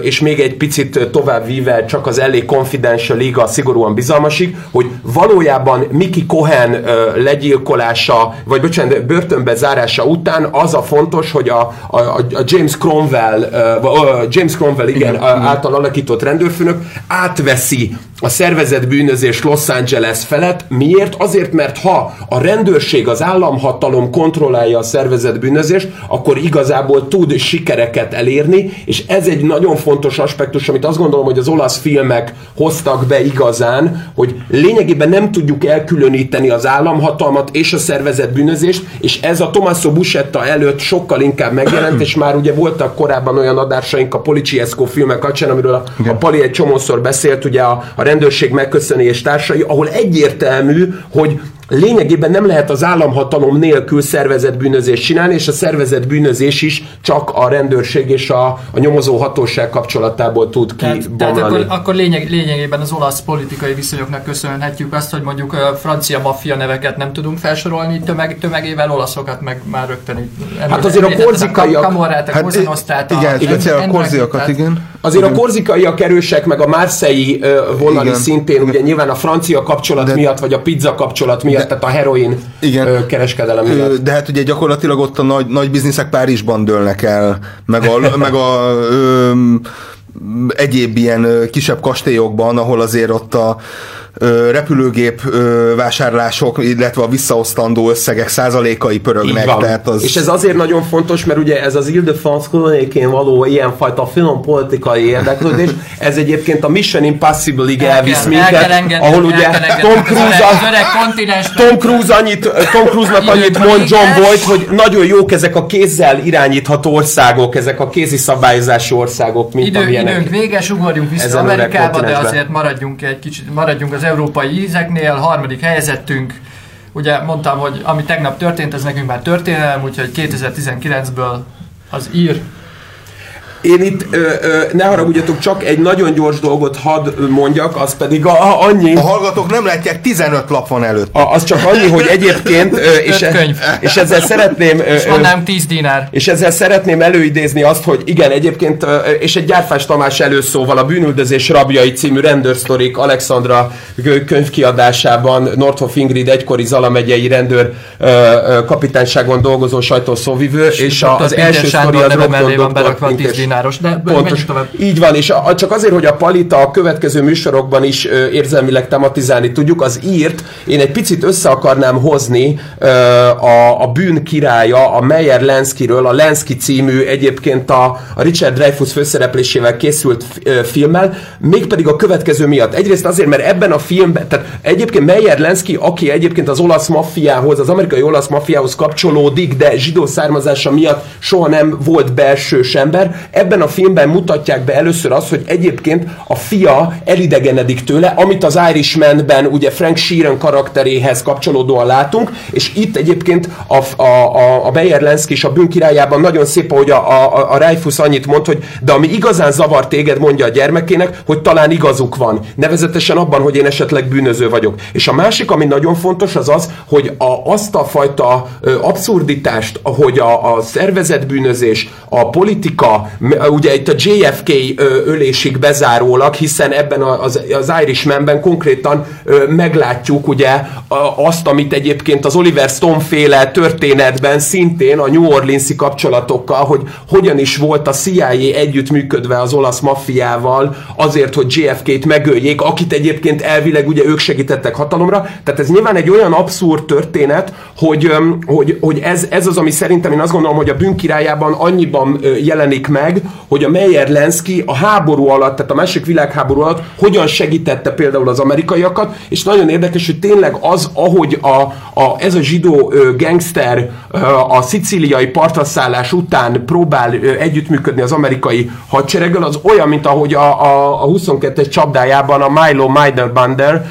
és még egy picit tovább víve csak az LA Confidential Liga szigorúan bizalmasig, hogy valójában Mickey Cohen legyilkolása, vagy bocsánat, börtön börtönbe zárása után az a fontos, hogy a, a, a James Cromwell, uh, James Cromwell igen, igen, által alakított rendőrfőnök átveszi a szervezett bűnözés Los Angeles felett. Miért? Azért, mert ha a rendőrség, az államhatalom kontrollálja a szervezett bűnözést, akkor igazából tud sikereket elérni, és ez egy nagyon fontos aspektus, amit azt gondolom, hogy az olasz filmek hoztak be igazán, hogy lényegében nem tudjuk elkülöníteni az államhatalmat és a szervezett bűnözést, és ez a Tommaso Buscetta előtt sokkal inkább megjelent, és már ugye voltak korábban olyan adásaink a Policiesco filmek kapcsán, amiről a, a Pali egy csomószor beszélt, ugye a, a rendőrség megköszöni és társai, ahol egyértelmű, hogy lényegében nem lehet az államhatalom nélkül szervezett bűnözést csinálni, és a szervezett bűnözés is csak a rendőrség és a, a nyomozó hatóság kapcsolatából tud tehát, tehát akkor, akkor lényeg, lényegében az olasz politikai viszonyoknak köszönhetjük azt, hogy mondjuk a francia maffia neveket nem tudunk felsorolni tömeg, tömegével, olaszokat meg már rögtön itt. Hát azért a korzikaiak... A Kamorát, a hát, igen, igen, a korziakat, igen. Azért a korzikaiak erősek, meg a márszei vonali szintén, ugye nyilván a francia kapcsolat miatt, vagy a pizza kapcsolat miatt miatt, tehát a heroin Igen. kereskedelem miatt. De hát ugye gyakorlatilag ott a nagy, nagy bizniszek Párizsban dőlnek el, meg a, meg a ö, egyéb ilyen kisebb kastélyokban, ahol azért ott a repülőgép vásárlások, illetve a visszaosztandó összegek százalékai pörögnek. Tehát az... És ez azért nagyon fontos, mert ugye ez az Ile-de-France környékén való ilyenfajta finom politikai érdeklődés, ez egyébként a Mission Impossible-ig elvisz minket, ahol ugye Tom Cruise, Tom Cruise annyit, Tom Cruise-nak annyit mond John Boyd, hogy nagyon jók ezek a kézzel irányítható országok, ezek a kézi szabályozású országok, mint Idő, amilyenek. Időnk véges, ugorjunk vissza Amerikába, de azért maradjunk egy kicsit, maradjunk az európai ízeknél, harmadik helyezettünk. Ugye mondtam, hogy ami tegnap történt, ez nekünk már történelem, úgyhogy 2019-ből az ír én itt, ö, ö, ne haragudjatok, csak egy nagyon gyors dolgot hadd mondjak, az pedig a, a, annyi... A hallgatók nem látják, 15 lap van előtt. A, az csak annyi, hogy egyébként... Ö, és, e, és ezzel szeretném... És van nem 10 dinár. És ezzel szeretném előidézni azt, hogy igen, egyébként, ö, és egy Gyárfás Tamás előszóval a Bűnüldözés rabjai című rendőrsztorik Alexandra könyvkiadásában Nordhoff Ingrid egykori Zala megyei rendőr ö, ö, kapitányságon dolgozó sajtószóvivő, és, és a, az első sztori az Rokton Dr dináros, de Pontos. tovább. Így van, és a, csak azért, hogy a Palita a következő műsorokban is ö, érzelmileg tematizálni tudjuk, az írt, én egy picit össze akarnám hozni ö, a, a bűn királya, a Meyer Lenskiről, a Lenski című egyébként a, a Richard Dreyfuss főszereplésével készült ö, filmmel, mégpedig a következő miatt. Egyrészt azért, mert ebben a filmben, tehát egyébként Meyer Lenski, aki egyébként az olasz maffiához, az amerikai olasz maffiához kapcsolódik, de zsidó származása miatt soha nem volt belsős ember, ebben a filmben mutatják be először azt, hogy egyébként a fia elidegenedik tőle, amit az Irishmanben ugye Frank Sheeran karakteréhez kapcsolódóan látunk, és itt egyébként a, a, a, a Beyer Lenski és a bűn királyában nagyon szép, hogy a, a, a Reifus annyit mond, hogy de ami igazán zavar téged, mondja a gyermekének, hogy talán igazuk van. Nevezetesen abban, hogy én esetleg bűnöző vagyok. És a másik, ami nagyon fontos, az az, hogy a, azt a fajta abszurditást, hogy a, a szervezetbűnözés, a politika, ugye itt a JFK ölésig bezárólag, hiszen ebben az, az Irishmanben konkrétan meglátjuk ugye azt, amit egyébként az Oliver Stone féle történetben szintén a New Orleans-i kapcsolatokkal, hogy hogyan is volt a CIA együttműködve az olasz maffiával azért, hogy JFK-t megöljék, akit egyébként elvileg ugye ők segítettek hatalomra. Tehát ez nyilván egy olyan abszurd történet, hogy, hogy, hogy ez, ez az, ami szerintem én azt gondolom, hogy a bűnkirályában annyiban jelenik meg, hogy a Meyer Lenski a háború alatt, tehát a másik világháború alatt hogyan segítette például az amerikaiakat, és nagyon érdekes, hogy tényleg az, ahogy a, a, ez a zsidó ö, gangster ö, a szicíliai partraszállás után próbál ö, együttműködni az amerikai hadsereggel, az olyan, mint ahogy a, a, a 22-es csapdájában a Milo Meiderbander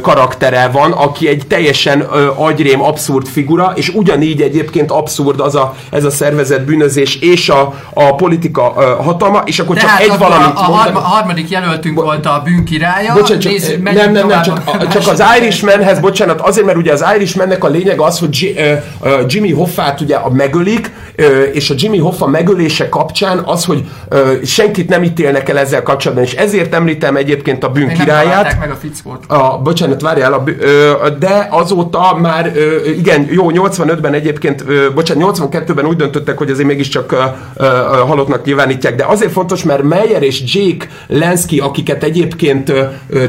karaktere van, aki egy teljesen ö, agyrém, abszurd figura, és ugyanígy egyébként abszurd az a, ez a szervezet bűnözés és a, a politika ö, hatalma, és akkor Tehát csak egy valamit a, a, a harmadik jelöltünk Bo- volt a bűnkirálya. Bocsánat, csak, Nézz, nem, nem, nem, csak, csak az Irishmanhez, bocsánat, azért, mert ugye az Irishmannek a lényeg az, hogy Jimmy Hoffát ugye a megölik, és a Jimmy Hoffa megölése kapcsán az, hogy senkit nem ítélnek el ezzel kapcsolatban, és ezért említem egyébként a bűnkirályát. meg a fickót. A, bocsánat, várjál, a, de azóta már, igen, jó, 85-ben egyébként, bocsánat, 82-ben úgy döntöttek, hogy azért mégiscsak halottnak nyilvánítják, de azért fontos, mert Meyer és Jake Lenski, akiket egyébként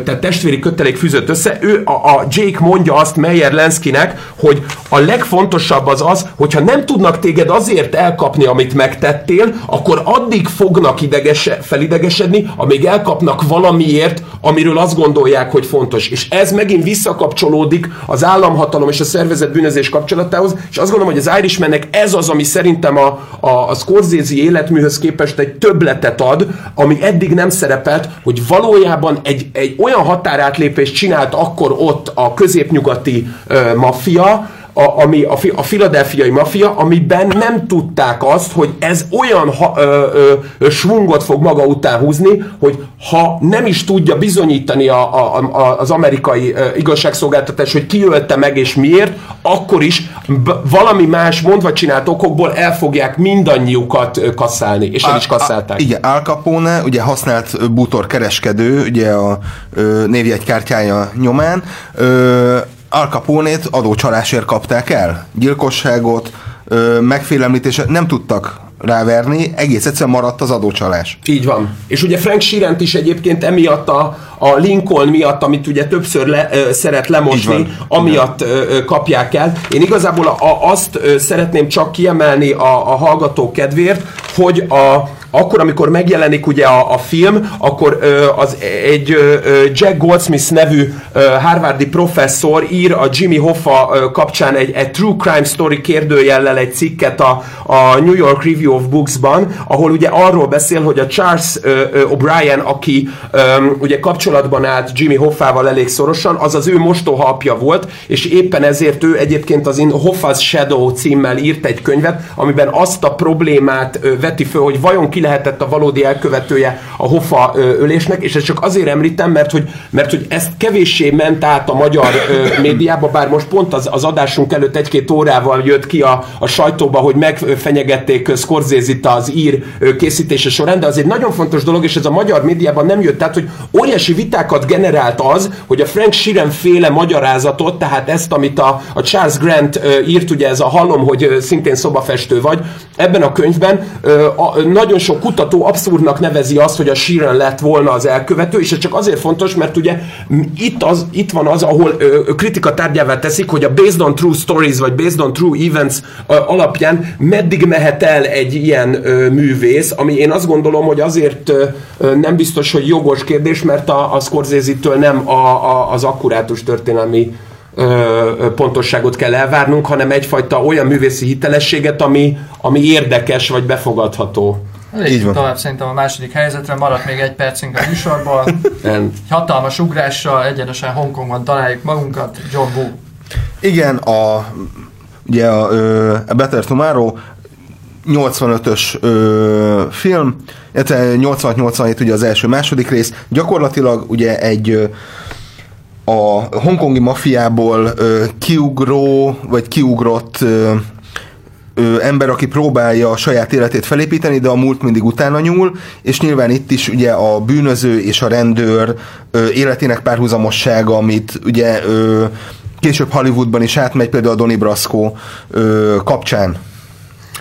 tehát testvéri kötelék fűzött össze, ő a, a Jake mondja azt Meyer Lenskinek, hogy a legfontosabb az az, hogyha nem tudnak téged azért elkapni, amit megtettél, akkor addig fognak idegese, felidegesedni, amíg elkapnak valamiért, amiről azt gondolják, hogy fontos. És ez megint visszakapcsolódik az államhatalom és a szervezet bűnözés kapcsolatához, és azt gondolom, hogy az Irishmannek ez az, ami szerintem a, a, a Scorsese életműhöz képest képest egy többletet ad, ami eddig nem szerepelt, hogy valójában egy, egy olyan határátlépést csinált akkor ott a középnyugati ö, maffia, a, ami a, a filadelfiai mafia, amiben nem tudták azt, hogy ez olyan ha, ö, ö, svungot fog maga után húzni, hogy ha nem is tudja bizonyítani a, a, a, az amerikai ö, igazságszolgáltatás, hogy ki ölte meg és miért, akkor is b- valami más mondva csinált okokból el fogják mindannyiukat kasszálni, és el is kasszálták. A, igen, Al Capone, ugye használt bútor kereskedő, ugye a ö, névjegykártyája nyomán, ö, Al Capone-t adócsalásért kapták el. Gyilkosságot, megfélemlítése nem tudtak ráverni, egész egyszerűen maradt az adócsalás. Így van. És ugye Frank Sheerant is egyébként emiatt a, a Lincoln miatt, amit ugye többször le, ö, szeret lemosni, amiatt ö, ö, kapják el. Én igazából a, a, azt ö, szeretném csak kiemelni a, a hallgatók kedvéért, hogy a, akkor, amikor megjelenik ugye a, a film, akkor ö, az egy ö, Jack Goldsmith nevű ö, Harvardi professzor ír a Jimmy Hoffa ö, kapcsán egy, egy True Crime Story kérdőjellel egy cikket a, a New York Review of Books-ban, ahol ugye arról beszél, hogy a Charles O'Brien, aki ö, ugye kapcsolatban állt Jimmy Hoffával elég szorosan, az az ő mostoha apja volt, és éppen ezért ő egyébként az In Hoffa's Shadow címmel írt egy könyvet, amiben azt a problémát ö, veti föl, hogy vajon ki lehetett a valódi elkövetője a Hoffa ö, ölésnek, és ezt csak azért említem, mert hogy, mert hogy ezt kevéssé ment át a magyar ö, médiába, bár most pont az, az adásunk előtt egy-két órával jött ki a, a sajtóba, hogy megfenyegették Scorsese-t az ír készítése során, de az egy nagyon fontos dolog, és ez a magyar médiában nem jött át, hogy óriási vitákat generált az, hogy a Frank Sheeran féle magyarázatot, tehát ezt, amit a, a Charles Grant írt, ugye ez a hallom, hogy szintén szobafestő vagy, ebben a könyvben ö, a, nagyon sok kutató abszurdnak nevezi azt, hogy a Sheeran lett volna az elkövető, és ez csak azért fontos, mert ugye itt, az, itt van az, ahol ö, kritika tárgyává teszik, hogy a based on true stories, vagy based on true events ö, alapján meddig mehet el egy ilyen ö, művész, ami én azt gondolom, hogy azért ö, nem biztos, hogy jogos kérdés, mert a, a Scorsese-től nem a, a, az akkurátus történelmi pontosságot kell elvárnunk, hanem egyfajta olyan művészi hitelességet, ami, ami érdekes vagy befogadható. Így van. tovább szerintem a második helyzetre, maradt még egy percünk a Egy hatalmas ugrással egyenesen Hongkongban találjuk magunkat, John Woo. Igen, a, ugye a, a Better Tomorrow 85-ös ö, film, illetve 86-87 ugye az első második rész, gyakorlatilag ugye egy a hongkongi mafiából ö, kiugró, vagy kiugrott ö, ö, ember, aki próbálja a saját életét felépíteni, de a múlt mindig utána nyúl, és nyilván itt is ugye a bűnöző és a rendőr ö, életének párhuzamossága, amit ugye ö, később Hollywoodban is átmegy, például a Donnie Brasco ö, kapcsán.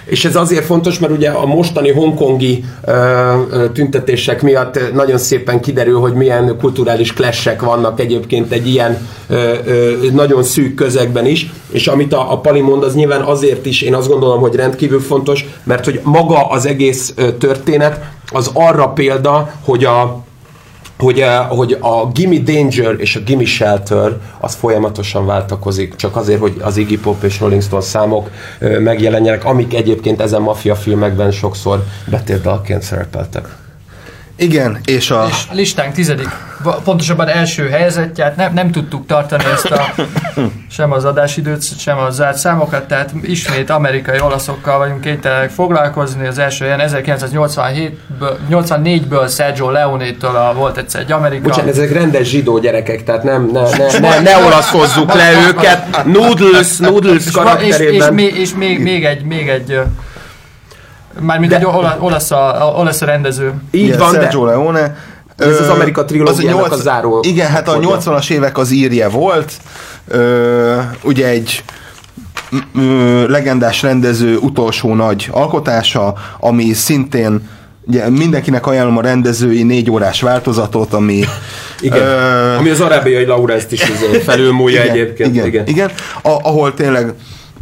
És ez azért fontos, mert ugye a mostani hongkongi tüntetések miatt nagyon szépen kiderül, hogy milyen kulturális clashek vannak egyébként egy ilyen nagyon szűk közegben is, és amit a, a Pali mond, az nyilván azért is én azt gondolom, hogy rendkívül fontos, mert hogy maga az egész történet az arra példa, hogy a hogy, eh, hogy a Gimme Danger és a Gimme Shelter az folyamatosan váltakozik, csak azért, hogy az Iggy Pop és Rolling Stone számok ö, megjelenjenek, amik egyébként ezen maffia filmekben sokszor betérdalként szerepeltek. Igen, és a... És listánk tizedik, pontosabban első helyezettját nem, nem tudtuk tartani ezt a sem az adásidőt, sem a zárt számokat, tehát ismét amerikai olaszokkal vagyunk kénytelenek foglalkozni. Az első helyen 1987-ből, 84-ből Sergio Leone-től a, volt egyszer egy Amerika. Bocsánat, ezek rendes zsidó gyerekek, tehát nem, ne, ne, ne, ne olaszozzuk le őket. Noodles, Noodles és, és, és, karakterében. még, és még, még egy, még egy mármint egy ola- olasz, a, olasz a rendező. Így igen, van, de Sergio Leone. Ez az Amerika trilógiának a záró Igen, hát a fordja. 80-as évek az írje volt. Ö, ugye egy ö, legendás rendező utolsó nagy alkotása, ami szintén ugye mindenkinek ajánlom a rendezői négy órás változatot, ami igen. ö, Ami az arábiai Laurenzt is felülmúlja egyébként. igen, igen, igen. A, ahol tényleg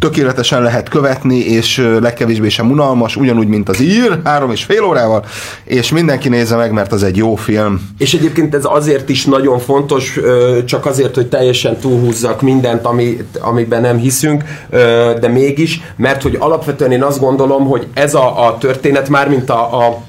tökéletesen lehet követni, és legkevésbé sem unalmas, ugyanúgy, mint az ír, három és fél órával, és mindenki nézze meg, mert az egy jó film. És egyébként ez azért is nagyon fontos, csak azért, hogy teljesen túlhúzzak mindent, ami, amiben nem hiszünk, de mégis, mert hogy alapvetően én azt gondolom, hogy ez a, a történet már, mint a, a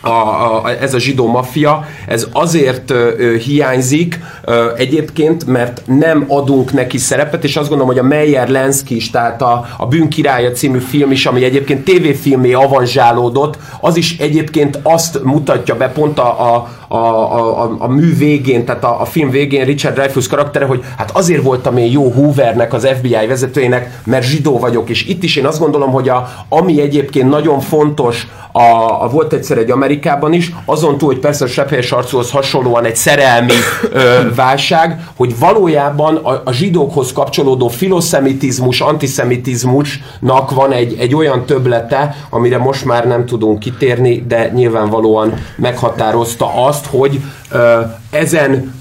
a, a, ez a zsidó maffia, ez azért ö, hiányzik ö, egyébként, mert nem adunk neki szerepet, és azt gondolom, hogy a Meyer Lenski is, tehát a, a Bűn királya című film is, ami egyébként tévéfilmé avanzsálódott, az is egyébként azt mutatja be pont a, a, a, a, a mű végén, tehát a, a film végén Richard Dreyfuss karaktere, hogy hát azért voltam én jó Hoovernek, az FBI vezetőjének, mert zsidó vagyok, és itt is én azt gondolom, hogy a, ami egyébként nagyon fontos, a, a volt egyszer egy Amerikában is, azon túl, hogy persze a sepphelyes arcúhoz hasonlóan egy szerelmi ö, válság, hogy valójában a, a zsidókhoz kapcsolódó filoszemitizmus, antiszemitizmusnak van egy, egy olyan töblete, amire most már nem tudunk kitérni, de nyilvánvalóan meghatározta azt, hogy ö, ezen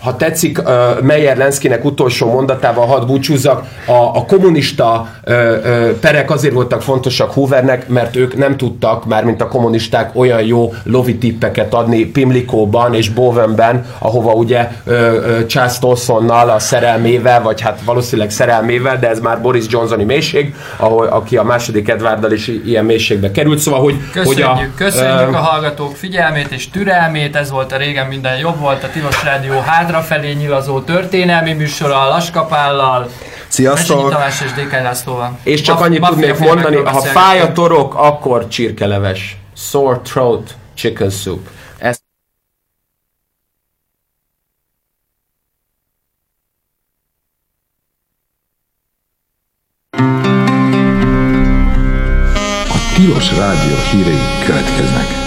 ha tetszik, Meyer Lenszkinek utolsó mondatával hadd búcsúzzak, a, a kommunista perek azért voltak fontosak Hoovernek, mert ők nem tudtak, már mint a kommunisták, olyan jó lovi tippeket adni Pimlikóban és Bowenben, ahova ugye Charles Tolsonnal, a szerelmével, vagy hát valószínűleg szerelmével, de ez már Boris Johnsoni mélység, ahol, aki a második Edwarddal is ilyen mélységbe került, szóval hogy... Köszönjük, hogy a, köszönjük a hallgatók figyelmét és türelmét, ez volt a régen minden jobb volt, a Tilos Rádió hátrafelé nyilazó történelmi műsora a Laskapállal. Sziasztok! Tamás és DK Lászlóval. És csak Ma- annyit tudnék mondani, ha fáj a torok, akkor csirkeleves. Sore throat, chicken soup. A Tilos Rádió hírei következnek.